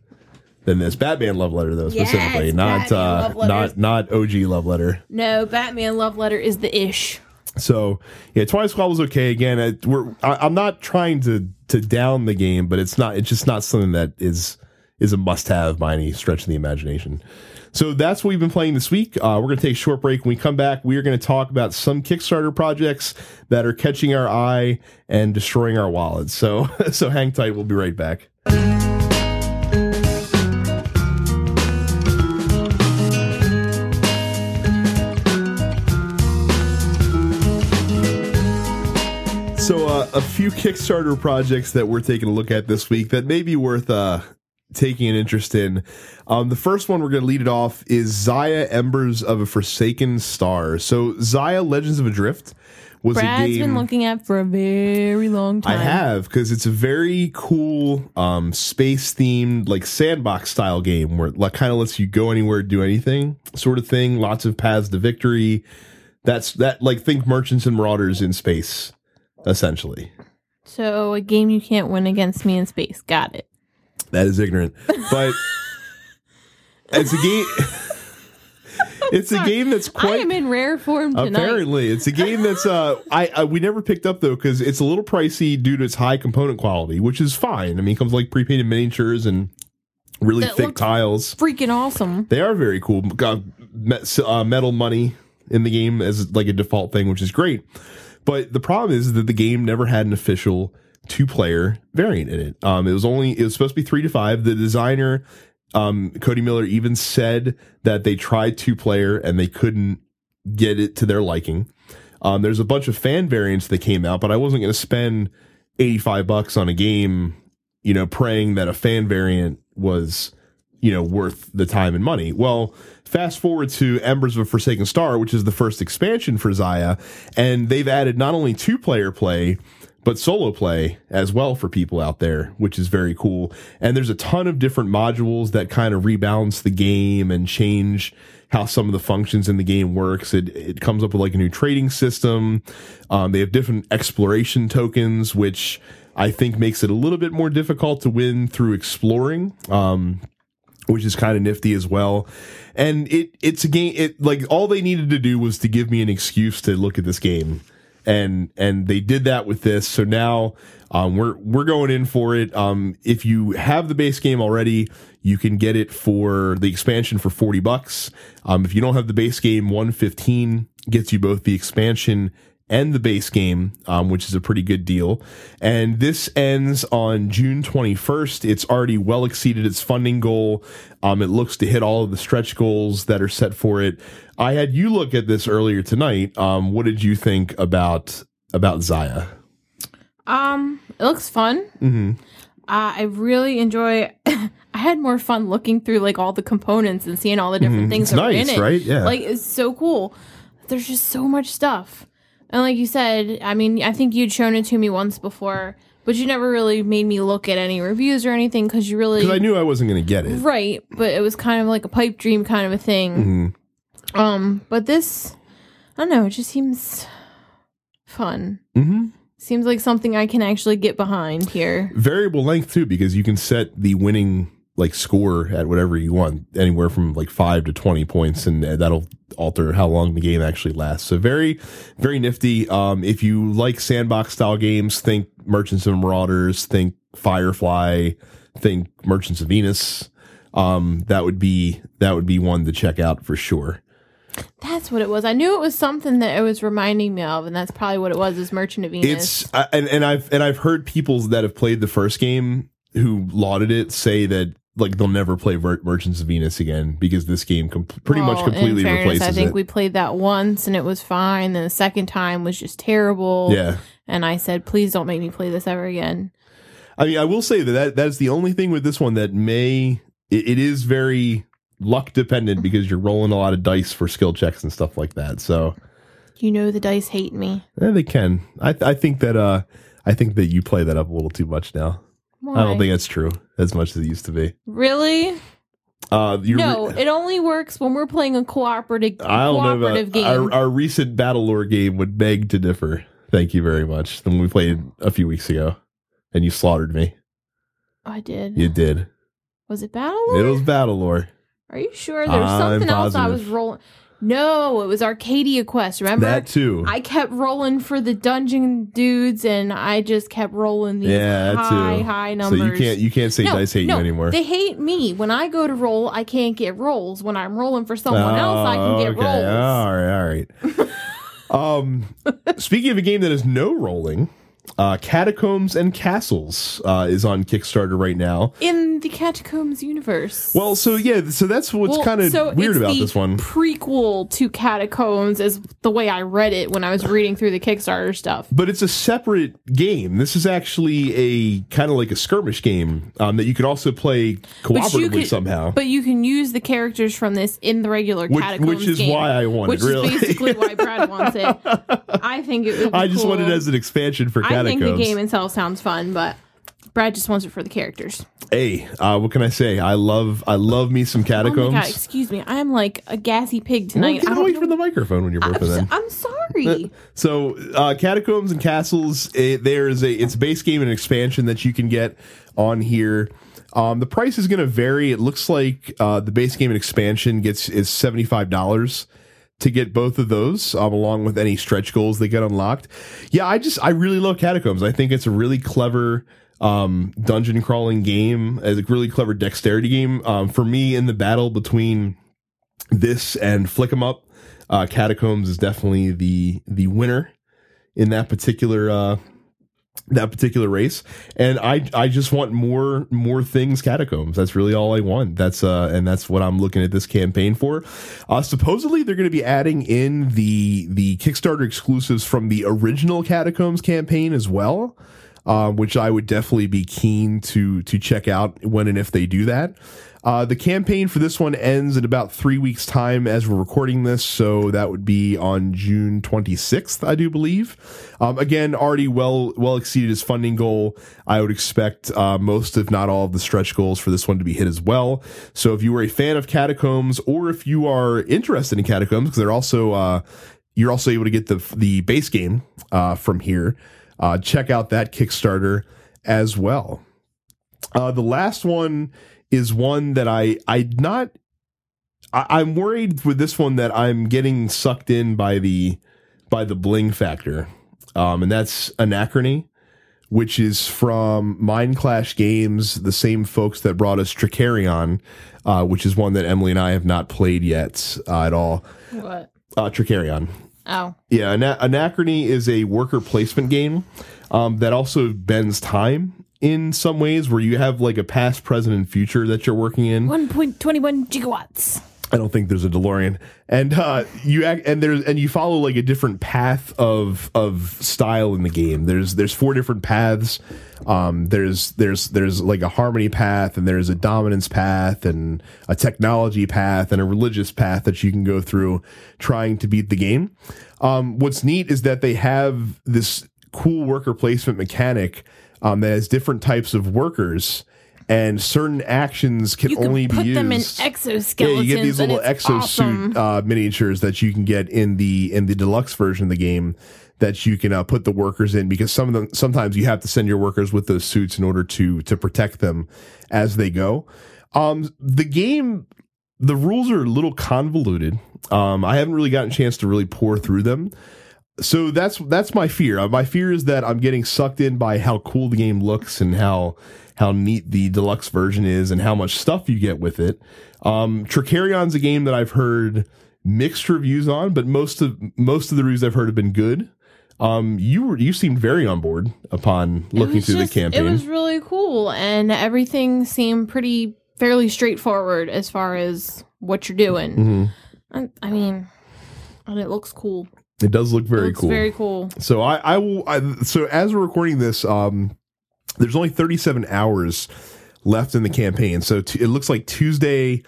than this Batman Love Letter, though Yes, specifically, not Batman uh, not not OG Love Letter. No, Batman Love Letter is the ish. So yeah, Twilight Squabble was okay. Again, I, we're I, I'm not trying to to down the game, but it's not. It's just not something that is is a must have by any stretch of the imagination. So that's what we've been playing this week. Uh, we're going to take a short break. When we come back, we are going to talk about some Kickstarter projects that are catching our eye and destroying our wallets. So [LAUGHS] so hang tight. We'll be right back. So, uh, a few Kickstarter projects that we're taking a look at this week that may be worth uh, taking an interest in. Um, the first one we're going to lead it off is Xia Embers of a Forsaken Star. So Xia Legends of Adrift was Brad's a game been looking at for a very long time. I have because it's a very cool um, space themed like sandbox style game where it like, kind of lets you go anywhere, do anything sort of thing. Lots of paths to victory. That's that like think merchants and marauders in space essentially. So a game you can't win against me in space. Got it. That is ignorant, but [LAUGHS] it's a game. [LAUGHS] it's a game that's I quite am in rare form tonight. Apparently, it's a game that's uh, I, I we never picked up though because it's a little pricey due to its high component quality, which is fine. I mean, it comes with, like pre-painted miniatures and really That thick looks- tiles. Freaking awesome. They are very cool. Got uh, metal money in the game as like a default thing, which is great. But the problem is that the game never had an official two-player variant in it. Um, it was only it was supposed to be three to five. The designer, um, Cody Miller, even said that they tried two-player and they couldn't get it to their liking. Um, there's a bunch of fan variants that came out, but I wasn't going to spend 85 bucks on a game, you know, praying that a fan variant was, you know, worth the time and money. Well, fast forward to Embers of a Forsaken Star, which is the first expansion for Xia, and they've added not only two player play, but solo play as well for people out there, which is very cool. And there's a ton of different modules that kind of rebalance the game and change how some of the functions in the game works. It it comes up with like a new trading system. Um, they have different exploration tokens, which I think makes it a little bit more difficult to win through exploring. Um, which is kind of nifty as well. And it it's a game it like all they needed to do was to give me an excuse to look at this game. And and they did that with this. So now um we're we're going in for it. Um if you have the base game already, you can get it for the expansion for 40 bucks. Um if you don't have the base game, 115 gets you both the expansion and the base game, um, which is a pretty good deal. And this ends on June 21st. It's already well exceeded its funding goal. Um, it looks to hit all of the stretch goals that are set for it. I had you look at this earlier tonight. Um, what did you think about about Xia? Um, it looks fun. Mm-hmm. Uh, I really enjoy. [LAUGHS] I had more fun looking through like all the components and seeing all the different things Mm-hmm. It's that were in it. right? Yeah. like it's so cool. There's just so much stuff, and like you said, I mean, I think you'd shown it to me once before, but you never really made me look at any reviews or anything because you really Because I knew I wasn't going to get it. right. But it was kind of like a pipe dream kind of a thing. Mm-hmm. Um, but this, I don't know, it just seems fun. Mm-hmm. Seems like something I can actually get behind here. variable length too because you can set the winning like score at whatever you want anywhere from like 5 to 20 points and that'll alter how long the game actually lasts so very very nifty um if you like sandbox style games think merchants of marauders think firefly think merchants of venus um that would be that would be one to check out for sure That's what it was. I knew it was something that it was reminding me of, and that's probably what it was. Is Merchant of Venus? It's uh, and and I've and I've heard people that have played the first game who lauded it say that like they'll never play Mer- Merchants of Venus again because this game com- pretty much Well, in completely fairness, replaces I think it. we played that once and it was fine. Then the second time was just terrible. yeah, And I said, please don't make me play this ever again. I mean, I will say that, that that's the only thing with this one that may it, it is very luck dependent because you're rolling a lot of dice for skill checks and stuff like that. So You know the dice hate me. eh, they can. I I think that uh I think that you play that up a little too much now. Why? I don't think that's true as much as it used to be. really. Uh, you're No, it only works when we're playing a cooperative I don't know cooperative about game. our, our recent BattleLore game would beg to differ. Thank you very much. The one we played a few weeks ago, and you slaughtered me. I did. You did. Was it Battle? It was BattleLore. Are you sure? There was I'm something else I was rolling. No, it was Arcadia Quest. Remember? That too. I kept rolling for the dungeon dudes, and I just kept rolling these Yeah, high, high so you can't you can't say No, dice hate no, you anymore. They hate me. When I go to roll, I can't get rolls. When I'm rolling for someone else, I can get Oh, okay. rolls. All right, all right. [LAUGHS] um, speaking of a game that has no rolling, uh, Catacombs and Castles uh, is on Kickstarter right now. In the Catacombs universe. Well, so yeah, so that's what's Well, kind of so weird it's about this one. Prequel to Catacombs is the way I read it when I was reading through the Kickstarter stuff. But it's a separate game. This is actually a kind of like a skirmish game um, that you could also play But cooperatively could- somehow. But you can use the characters from this in the regular Which- Catacombs which is game, why I want it, which really. is basically why Brad wants it. [LAUGHS] I think it would. Be I just cool. want it as an expansion for I think the game itself sounds fun, but Brad just wants it for the characters. Hey, uh, what can I say? I love I love me some Oh Catacombs. my god! Excuse me, I'm like a gassy pig Well, tonight. get away from the microphone when you're I'm. So- I'm sorry. So, uh, Catacombs and Castles, it, there is a it's a base game and expansion that you can get on here. Um, the price is going to vary. It looks like uh, the base game and expansion gets is seventy five dollars to get both of those, um, along with any stretch goals that get unlocked. Yeah, I just I really love Catacombs. I think it's a really clever um, dungeon crawling game, a really clever dexterity game. Um, for me, in the battle between this and Flick 'em Up, uh, Catacombs is definitely the the winner in that particular uh, that particular race. And I I just want more more things Catacombs. That's really all I want. That's uh and that's what I'm looking at this campaign for. Uh, supposedly they're going to be adding in the the Kickstarter exclusives from the original Catacombs campaign as well. Uh, which I would definitely be keen to to check out when and if they do that. Uh, the campaign for this one ends in about three weeks' time as we're recording this, so that would be on June 26th, I do believe. Um, again, already well well exceeded his funding goal. I would expect uh, most, if not all, of the stretch goals for this one to be hit as well. So if you were a fan of Catacombs, or if you are interested in Catacombs, because they're also uh, you're also able to get the the base game uh, from here. Uh, check out that Kickstarter as well. Uh, the last one is one that I I not I, I'm worried with this one that I'm getting sucked in by the by the bling factor, um, and that's Anachrony, which is from Mindclash Games, the same folks that brought us Trickerion, uh, which is one that Emily and I have not played yet uh, at all. What? Uh, Trickerion. Oh, Yeah, Ana- Anachrony is a worker placement game um, that also bends time in some ways, where you have like a past, present, and future that you're working in. one point twenty one gigawatts. I don't think there's a DeLorean, and uh, you act, and there's and you follow like a different path of of style in the game. There's there's four different paths. Um, there's there's there's like a harmony path, and there's a dominance path, and a technology path, and a religious path that you can go through trying to beat the game. Um, what's neat is that they have this cool worker placement mechanic um, that has different types of workers. And certain actions can You can only put be used. them in exoskeletons. Yeah, you get these little exosuit awesome. uh, miniatures that you can get in the in the deluxe version of the game that you can uh, put the workers in because some of them sometimes you have to send your workers with those suits in order to to protect them as they go. Um, the game, the rules are a little convoluted. Um, I haven't really gotten a chance to really pour through them. So that's that's my fear. Uh, my fear is that I'm getting sucked in by how cool the game looks and how how neat the deluxe version is and how much stuff you get with it. Um, Trickerion's a game that I've heard mixed reviews on, but most of most of the reviews I've heard have been good. Um, you were you seemed very on board upon looking through just- the campaign. It was really cool, and everything seemed pretty fairly straightforward as far as what you're doing. Mhm. I, I mean, and it looks cool. It does look It very looks cool. Very cool. So I, I will. I, so as we're recording this, um, there's only 37 hours left in the campaign. So t- it looks like Tuesday,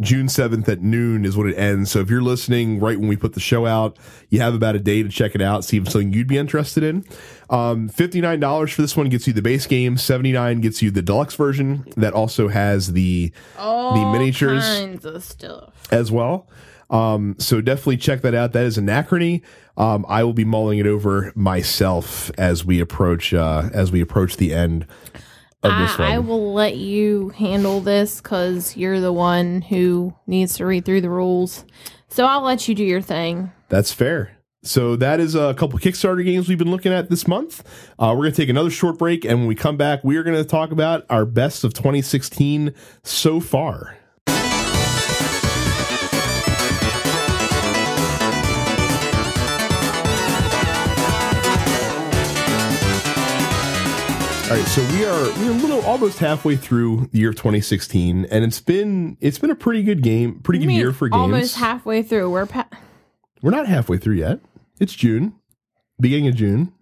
June 7th at noon is when it ends. So if you're listening right when we put the show out, you have about a day to check it out, see if it's something you'd be interested in. Um, $59 for this one gets you the base game. 79 gets you the deluxe version that also has the All the miniatures. kinds of stuff. as well. Um, so definitely check that out. That is Anachrony. Um, I will be mulling it over myself as we approach uh, as we approach the end of this. I, I will let you handle this because you're the one who needs to read through the rules. So I'll let you do your thing. That's fair. So that is a couple Kickstarter games we've been looking at this month. Uh, we're going to take another short break, and when we come back, we are going to talk about our best of 2016 so far. So we are we're a little almost halfway through the year of 2016, and it's been it's been a pretty good game, pretty good year for games. Almost halfway through. We're pa- We're not halfway through yet. It's June, beginning of June.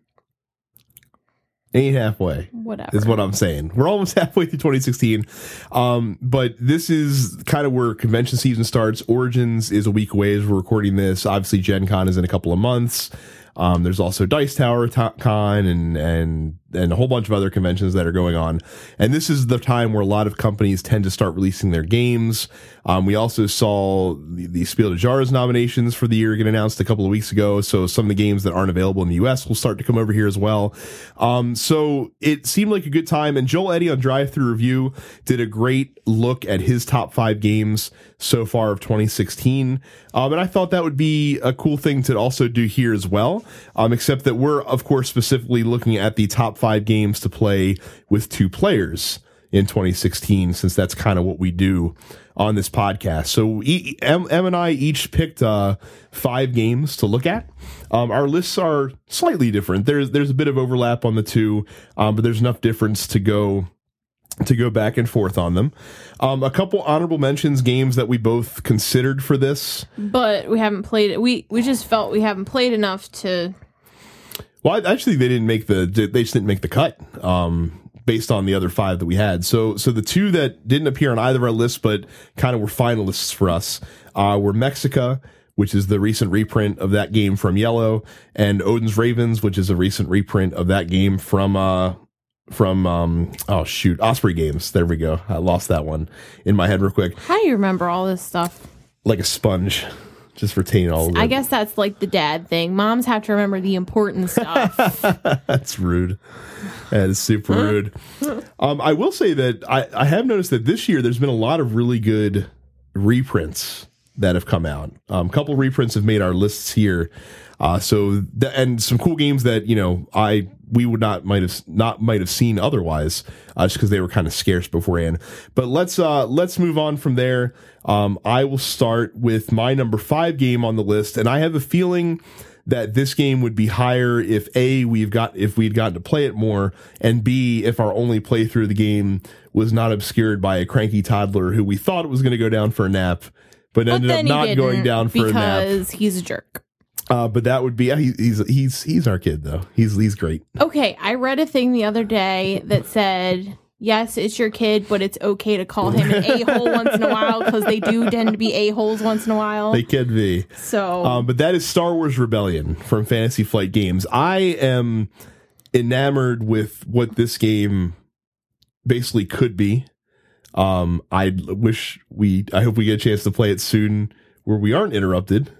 Ain't halfway. whatever. is what I'm saying. We're almost [LAUGHS] halfway through 2016. Um, but this is kind of where convention season starts. Origins is a week away as we're recording this. Obviously, Gen Con is in a couple of months. Um, there's also Dice Tower Con and, and, and a whole bunch of other conventions that are going on. And this is the time where a lot of companies tend to start releasing their games. Um, we also saw the, the Spiel des Jahres nominations for the year get announced a couple of weeks ago. So some of the games that aren't available in the US will start to come over here as well. Um, so it seemed like a good time. And Joel Eddy on Drive Thru Review did a great look at his top five games so far of 2016. Um, and I thought that would be a cool thing to also do here as well. Um, except that we're, of course, specifically looking at the top five games to play with two players in 2016, since that's kind of what we do on this podcast. So M and I each picked uh, five games to look at. Um, our lists are slightly different. There's there's a bit of overlap on the two, um, but there's enough difference to go to go back and forth on them. Um, a couple honorable mentions games that we both considered for this. but we haven't played it. We we just felt we haven't played enough to. Well, actually, they didn't make the they just didn't make the cut. Um, based on the other five that we had. So, so the two that didn't appear on either of our lists, but kind of were finalists for us, uh, were Mexica, which is the recent reprint of that game from IELLO, and Odin's Ravens, which is a recent reprint of that game from, uh, from, um, oh shoot, Osprey Games. There we go. I lost that one in my head real quick. How do you remember all this stuff? Like a sponge. Just retain all of it. I guess that's like the dad thing. Moms have to remember the important stuff. [LAUGHS] That's rude. That is super rude. Um, I will say that I, I have noticed that this year there's been a lot of really good reprints that have come out. A um, couple reprints have made our lists here. Uh, so th- and some cool games that you know I we would not might have not might have seen otherwise uh, just because they were kind of scarce beforehand. But let's uh, let's move on from there. Um, I will start with my number five game on the list, and I have a feeling that this game would be higher if a we've got if we'd gotten to play it more, and b if our only playthrough of the game was not obscured by a cranky toddler who we thought was going to go down for a nap, but, But ended up not going down for a nap. because he's a jerk. Uh, but that would be he, he's he's he's our kid though. He's he's great. Okay, I read a thing the other day that said, yes, it's your kid, but it's okay to call him an [LAUGHS] a hole once in a while because they do tend to be a holes once in a while. They can be. so Um, but that is Star Wars Rebellion from Fantasy Flight Games. I am enamored with what this game basically could be. Um, I wish we, I hope we get a chance to play it soon where we aren't interrupted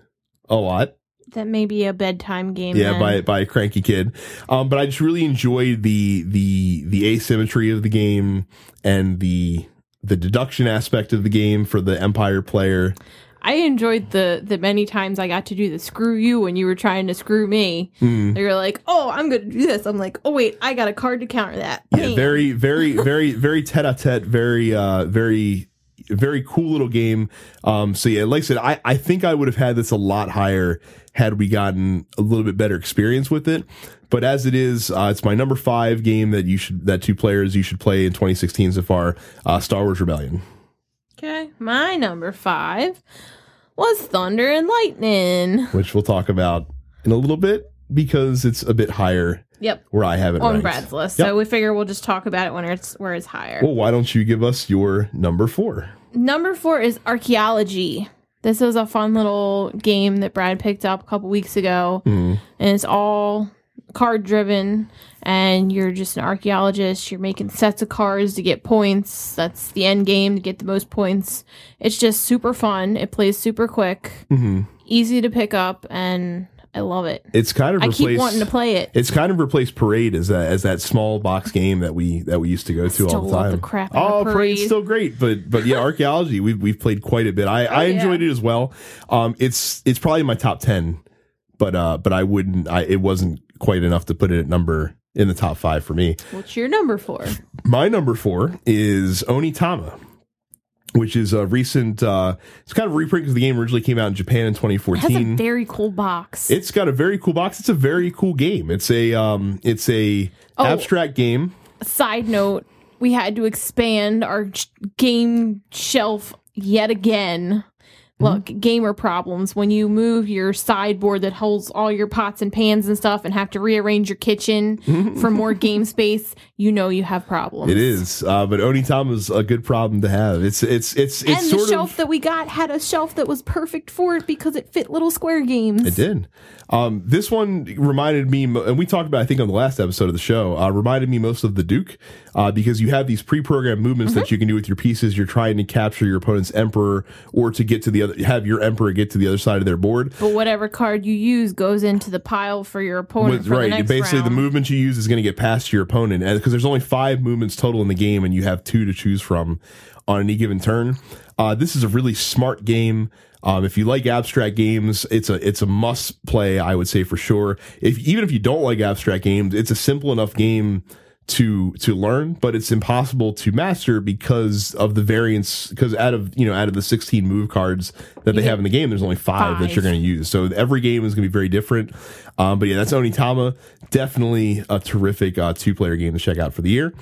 a lot. that may be a bedtime game. Yeah, then. by by a cranky kid. Um, but I just really enjoyed the the the asymmetry of the game and the the deduction aspect of the game for the Empire player. I enjoyed the the many times I got to do the screw you when you were trying to screw me. Mm. You're like, oh, I'm going to do this. I'm like, oh wait, I got a card to counter that. Yeah, Bam. [LAUGHS] very, very, very, very tete a tete, very, uh, very, very cool little game. Um, so yeah, like I said, I, I think I would have had this a lot higher had we gotten a little bit better experience with it. But as it is, uh, it's my number five game that you should, that two players you should play in 2016 so far, uh, Star Wars Rebellion. Okay, my number five was Thunder and Lightning. which we'll talk about in a little bit because it's a bit higher Yep, where I have it on ranked. Brad's list. Yep. So we figure we'll just talk about it when it's where it's higher. Well, why don't you give us your number four? Number four is Archaeology. This was a fun little game that Brad picked up a couple weeks ago, Mm. and it's all card driven. And you're just an archaeologist. You're making sets of cards to get points. That's the end game to get the most points. It's just super fun. It plays super quick, hmm easy to pick up, and I love it. It's kind of I replaced. keep wanting to play it. it's kind of replaced Parade as that as that small box game that we that we used to go to all the time. the crap oh, of Parade's still great, but but yeah, [LAUGHS] archaeology we've we've played quite a bit. I I Oh, yeah. enjoyed it as well. Um, it's it's probably my top ten, but uh, but I wouldn't. I it wasn't quite enough to put it at number in the top five for me. What's your number four? My number four is Onitama, which is a recent. Uh, it's kind of a reprint because the game originally came out in Japan in It has a 2014. very cool box. It's got a very cool box. It's a very cool game. It's a um, it's a Oh. abstract game. side note, we had to expand our game shelf yet again. Look, gamer problems. When you move your sideboard that holds all your pots and pans and stuff and have to rearrange your kitchen for more [LAUGHS] game space, you know you have problems. It is, uh, but Onitama's a good problem to have. It's it's it's it's and the shelf of that we got had a shelf that was perfect for it because it fit little square games. It did. Um, this one reminded me, and we talked about, I think, on the last episode of the show, uh, reminded me most of the Duke uh, because you have these pre-programmed movements Mm-hmm. that you can do with your pieces. You're trying to capture your opponent's emperor, or to get to the other, have your emperor get to the other side of their board. But whatever card you use goes into the pile for your opponent. With- for the right, next basically the round. movement you use is going to get past your opponent, because there's only five movements total in the game, and you have two to choose from on any given turn. Uh, this is a really smart game. Um, if you like abstract games, it's a it's a must play. I would say for sure. If even if you don't like abstract games, it's a simple enough game to to learn, but it's impossible to master because of the variance. Because out of you know out of the 16 move cards that they have in the game, there's only five, that you're going to use. So every game is going to be very different. Um, but yeah, that's Onitama. Definitely a terrific uh, two player game to check out for the year.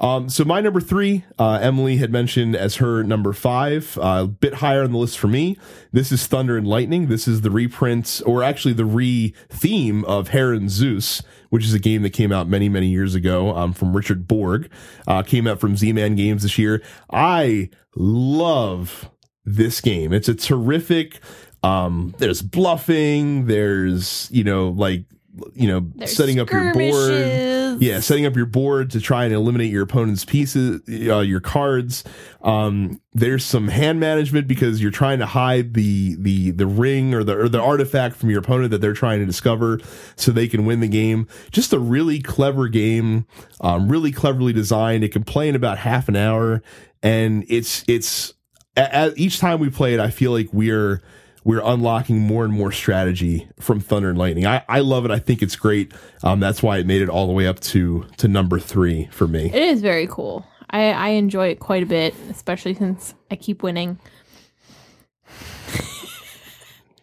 Um, so my number three, uh, Emily had mentioned as her number five, uh, a bit higher on the list for me. This is Thunder and Lightning. This is the reprint, or actually the re-theme of Hera and Zeus, which is a game that came out many, many years ago um, from Richard Borg. Uh, came out from Z-Man Games this year. I love this game. It's a terrific. Um, there's bluffing. There's you know like you know There's setting up your board. Yeah, setting up your board to try and eliminate your opponent's pieces, uh, your cards. Um, there's some hand management because you're trying to hide the the the ring or the or the artifact from your opponent that they're trying to discover, so they can win the game. Just a really clever game, um, really cleverly designed. It can play in about half an hour, and it's it's a- a- each time we play it, I feel like we're we're unlocking more and more strategy from Thunder and Lightning. I, I love it. I think it's great. Um, that's why it made it all the way up to to number three for me. It is very cool. I, I enjoy it quite a bit, especially since I keep winning.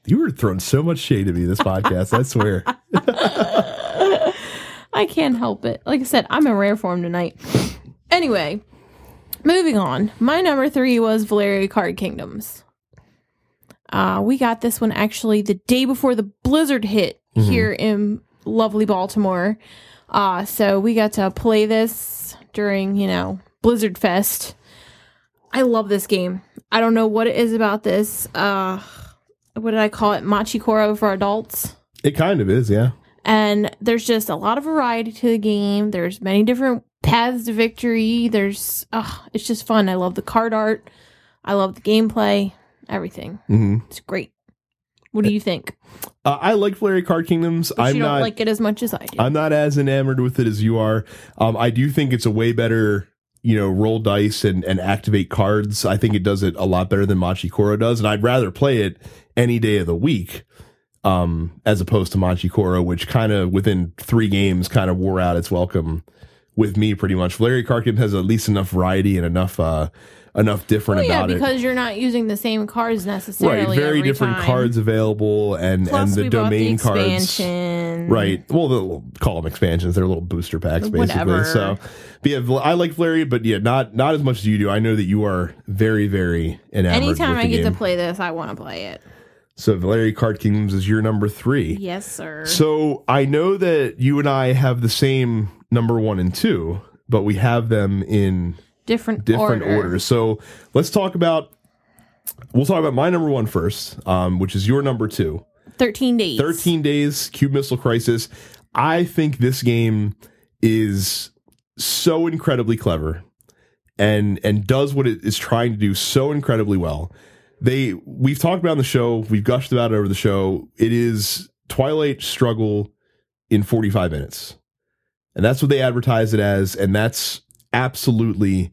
You were throwing so much shade at me this podcast. I swear. [LAUGHS] [LAUGHS] I can't help it. Like I said, I'm in rare form tonight. Anyway, moving on. My number three was Valeria Card Kingdoms. Uh, we got this one actually the day before the blizzard hit here in lovely Baltimore. Uh, so we got to play this during, you know, Blizzard Fest. I love this game. I don't know what it is about this. Uh, what did I call it? Machi Koro for adults It kind of is, yeah. and there's just a lot of variety to the game. There's many different paths to victory. There's, oh, it's just fun. I love the card art. I love the gameplay. Everything. hmm It's great. What do you think? Uh, I like Valeria Card Kingdoms. But I'm you don't not. like it as much as I do. I'm not as enamored with it as you are. Um, I do think it's a way better, you know, roll dice and, and activate cards. I think it does it a lot better than Machi Koro does, and I'd rather play it any day of the week, um, as opposed to Machi Koro, which kind of within three games kind of wore out its welcome with me pretty much. Valeria Karkin has at least enough variety and enough uh enough different Well, yeah, about it. because you're not using the same cards necessarily. Right, very different time. cards available and Plus, and the domain the cards. Right. Well, they'll call them expansions. They're little booster packs, basically. Whatever. So, but yeah, I like Valeria, but yeah, not not as much as you do. I know that you are very, very enamored. Anytime I get game. to play this, I want to play it. So, Valeria Card Kingdoms is your number three. Yes, sir. So, I know that you and I have the same number one and two, but we have them in different different order. orders. So, let's talk about. We'll talk about my number one first, um, which is your number two. 13 days. 13 days Cuban missile crisis i think this game is so incredibly clever and and does what it is trying to do so incredibly well they we've talked about on the show we've gushed about it over the show it is twilight struggle in 45 minutes and that's what they advertise it as and that's absolutely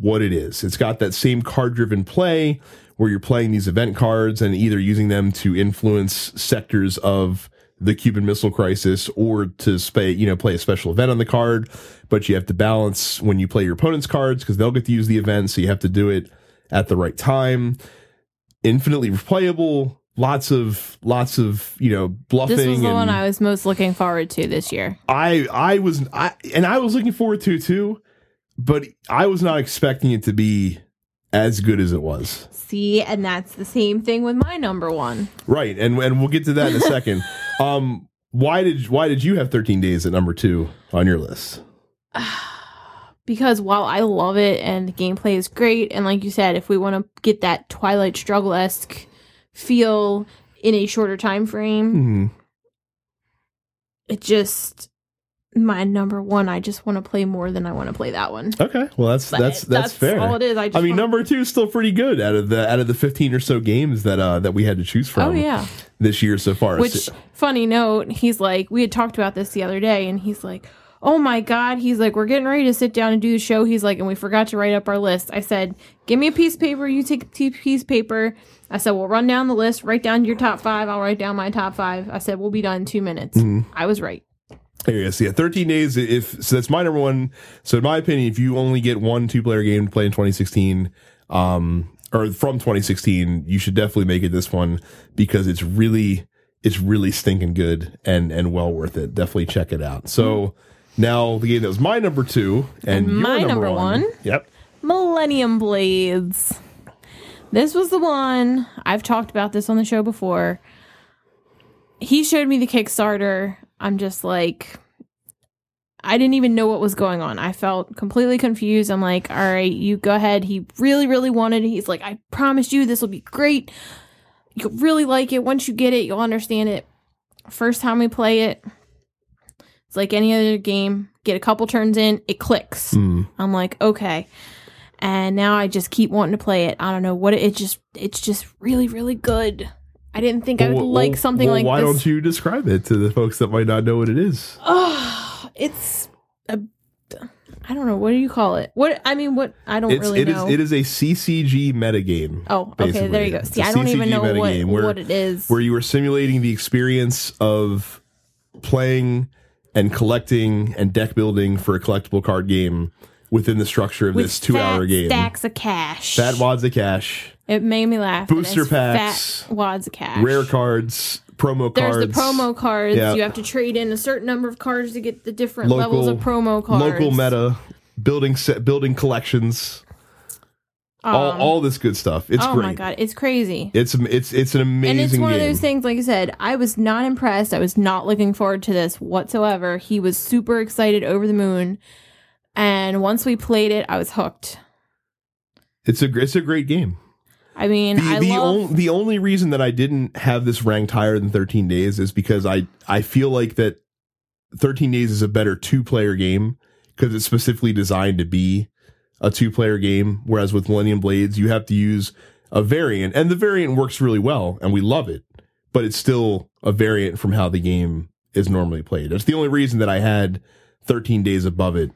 what it is it's got that same card driven play where you're playing these event cards and either using them to influence sectors of the Cuban Missile Crisis or to play, you know, play a special event on the card. But you have to balance when you play your opponent's cards because they'll get to use the event, so you have to do it at the right time. Infinitely replayable, lots of lots of you know bluffing. This was the one I was most looking forward to this year. I I was I and I was looking forward to too, but I was not expecting it to be as good as it was. See, and that's the same thing with my number one. Right, and and we'll get to that in a second. [LAUGHS] um, why did why did you have 13 days at number two on your list? [SIGHS] because while I love it and the gameplay is great, and like you said, if we want to get that Twilight Struggle esque feel in a shorter time frame, Hmm. it just my number one. I just want to play more than I want to play that one. Okay, well that's But that's that's, fair. All it is. I, I mean, wanna- number two is still pretty good out of the out of the 15 or so games that uh that we had to choose from. Oh yeah. this year so far. Which So- funny note, he's like, we had talked about this the other day, and he's like, oh my god, he's like, we're getting ready to sit down and do the show. He's like, and we forgot to write up our list. I said, give me a piece of paper. You take a piece of paper. I said, we'll run down the list, write down your top five. I'll write down my top five. I said, we'll be done in two minutes. Mm-hmm. I was right. There you go. So yeah, 13 days. If so, that's my number one. So in my opinion, if you only get one two player game to play in 2016, um, or from 2016, you should definitely make it this one because it's really, it's really stinking good and and well worth it. Definitely check it out. So now the game that was my number two and, my number, number one. one? Yep. Millennium Blades. This was the one I've talked about this on the show before. He showed me the Kickstarter. I'm just like I didn't even know what was going on. I felt completely confused. I'm like, "All right, you go ahead." He really really wanted it. He's like, "I promise you this will be great. You'll really like it. Once you get it, you'll understand it." First time we play it, it's like any other game. Get a couple turns in, it clicks. Mm. I'm like, okay. And now I just keep wanting to play it. I don't know what it, it just it's just really really good. I didn't think I would Well, like something well, like why this. Why don't you describe it to the folks that might not know what it is? Oh, [SIGHS] it's a I don't know what do you call it? What I mean, what I don't It's really it is know. it is a CCG metagame. oh, okay, there you go. It's See, a I don't even know what, where- what it is. where you are simulating the experience of playing and collecting and deck building for a collectible card game within the structure of With this two hour game. Stacks of cash. Fat wads of cash, it made me laugh. Booster packs, Fat wads of cash. rare cards, promo cards. There's the promo cards. Yeah. You have to trade in a certain number of cards to get the different Local- levels of promo cards. local meta, building set, building collections, all Um, all this good stuff. It's oh great. my god, it's crazy. It's it's it's an amazing and it's one game. of those things like i said i was not impressed i was not looking forward to this whatsoever he was super excited over the moon and once we played it i was hooked It's a it's a great game. I mean the i the, love on- the only reason that I didn't have this ranked higher than 13 days is because I I feel like that 13 days is a better two player game because it's specifically designed to be a two player game whereas with Millennium Blades you have to use a variant and the variant works really well and we love it but it's still a variant from how the game is normally played. That's the only reason that I had 13 days above it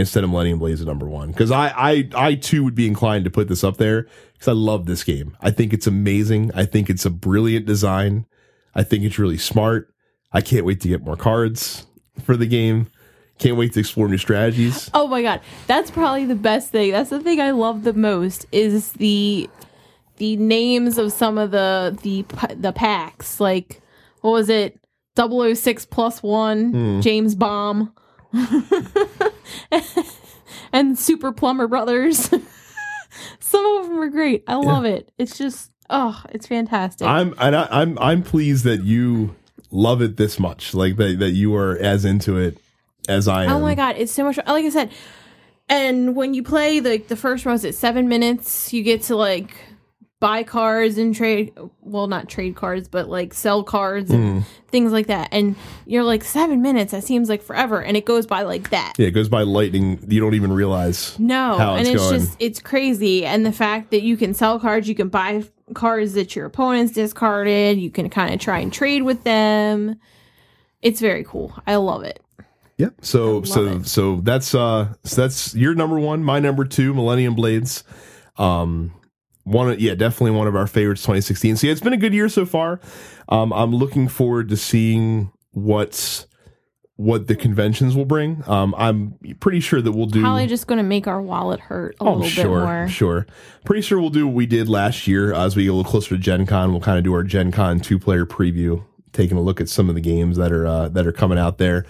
instead of Millennium Blades at number one. Because I, I, I too would be inclined to put this up there because I love this game. I think it's amazing. I think it's a brilliant design. I think it's really smart. I can't wait to get more cards for the game. Can't wait to explore new strategies. oh my god that's probably the best thing that's the thing i love the most is the the names of some of the the the packs like what was it 006 plus one Hmm. james bomb [LAUGHS] and super plumber brothers [LAUGHS] some of them are great i love it it's just oh it's fantastic I'm and I, I'm I'm pleased that you love it this much. Like that that you are as into it as I am. Oh my god, it's so much. Like I said, and when you play the the first one, it seven minutes? You get to like buy cards and trade. Well, not trade cards, but like sell cards and things like that. And you're like seven minutes. That seems like forever, and it goes by like that. Yeah, it goes by lightning. You don't even realize. No, and it's going. just it's crazy. And the fact that you can sell cards, you can buy cards that your opponents discarded. You can kind of try and trade with them. It's very cool. I love it. Yep. So so it. so that's uh so that's your number one. My number two, Millennium Blades. Um, one of- yeah, definitely one of our favorites, 2016. So yeah, it's been a good year so far. Um, I'm looking forward to seeing what's what the conventions will bring. Um, I'm pretty sure that we'll do. Probably just going to make our wallet hurt a Oh, little sure, bit more. sure. Pretty sure we'll do what we did last year. As we get a little closer to Gen Con, we'll kind of do our Gen Con two player preview, taking a look at some of the games that are uh, that are coming out there.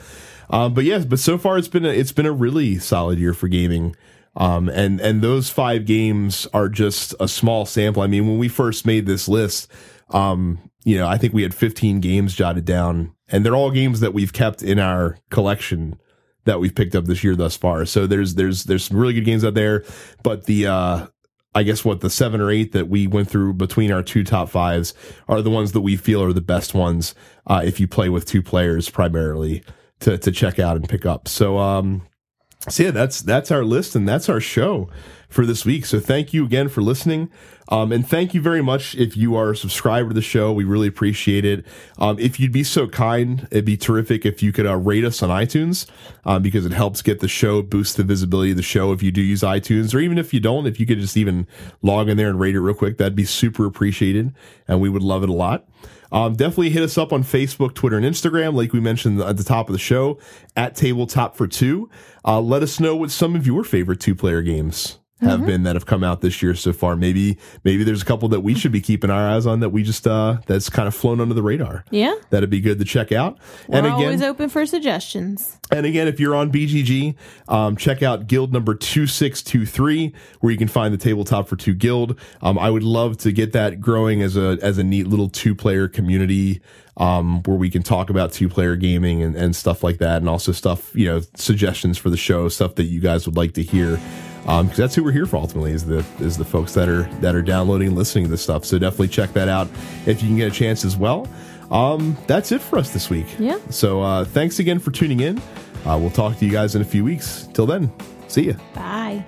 Um, but yes, but so far it's been a, it's been a really solid year for gaming. Um, and and those five games are just a small sample. I mean, when we first made this list, um, you know, I think we had 15 games jotted down, and they're all games that we've kept in our collection that we've picked up this year thus far. So there's there's there's some really good games out there, but the uh I guess what the seven or eight that we went through between our two top fives are the ones that we feel are the best ones uh, if you play with two players primarily to to check out and pick up. So um so yeah, that's that's our list and that's our show for this week. So thank you again for listening. Um, and thank you very much if you are a subscriber to the show. We really appreciate it. Um, if you'd be so kind, it'd be terrific if you could uh, rate us on iTunes um, because it helps get the show, boost the visibility of the show if you do use iTunes, or even if you don't, if you could just even log in there and rate it real quick, that'd be super appreciated, and we would love it a lot. Um, definitely hit us up on Facebook, Twitter, and Instagram, like we mentioned at the top of the show, at Tabletop for Two. Uh, let us know what some of your favorite two player games have been that have come out this year so far. Maybe maybe there's a couple that we should be keeping our eyes on that we just uh that's kind of flown under the radar. Yeah. That'd be good to check out. We're and again, always open for suggestions. and again, if you're on BGG, um, check out guild number 2623, where you can find the tabletop for two guild. Um, I would love to get that growing as a, as a neat little two player community, um, where we can talk about two player gaming and, and stuff like that. And also stuff, you know, suggestions for the show, stuff that you guys would like to hear. Um, cause that's who we're here for ultimately is the, is the folks that are, that are downloading and listening to this stuff. So definitely check that out if you can get a chance as well. Um, that's it for us this week. Yeah. So uh, thanks again for tuning in. Uh, we'll talk to you guys in a few weeks. Till then, see ya. Bye.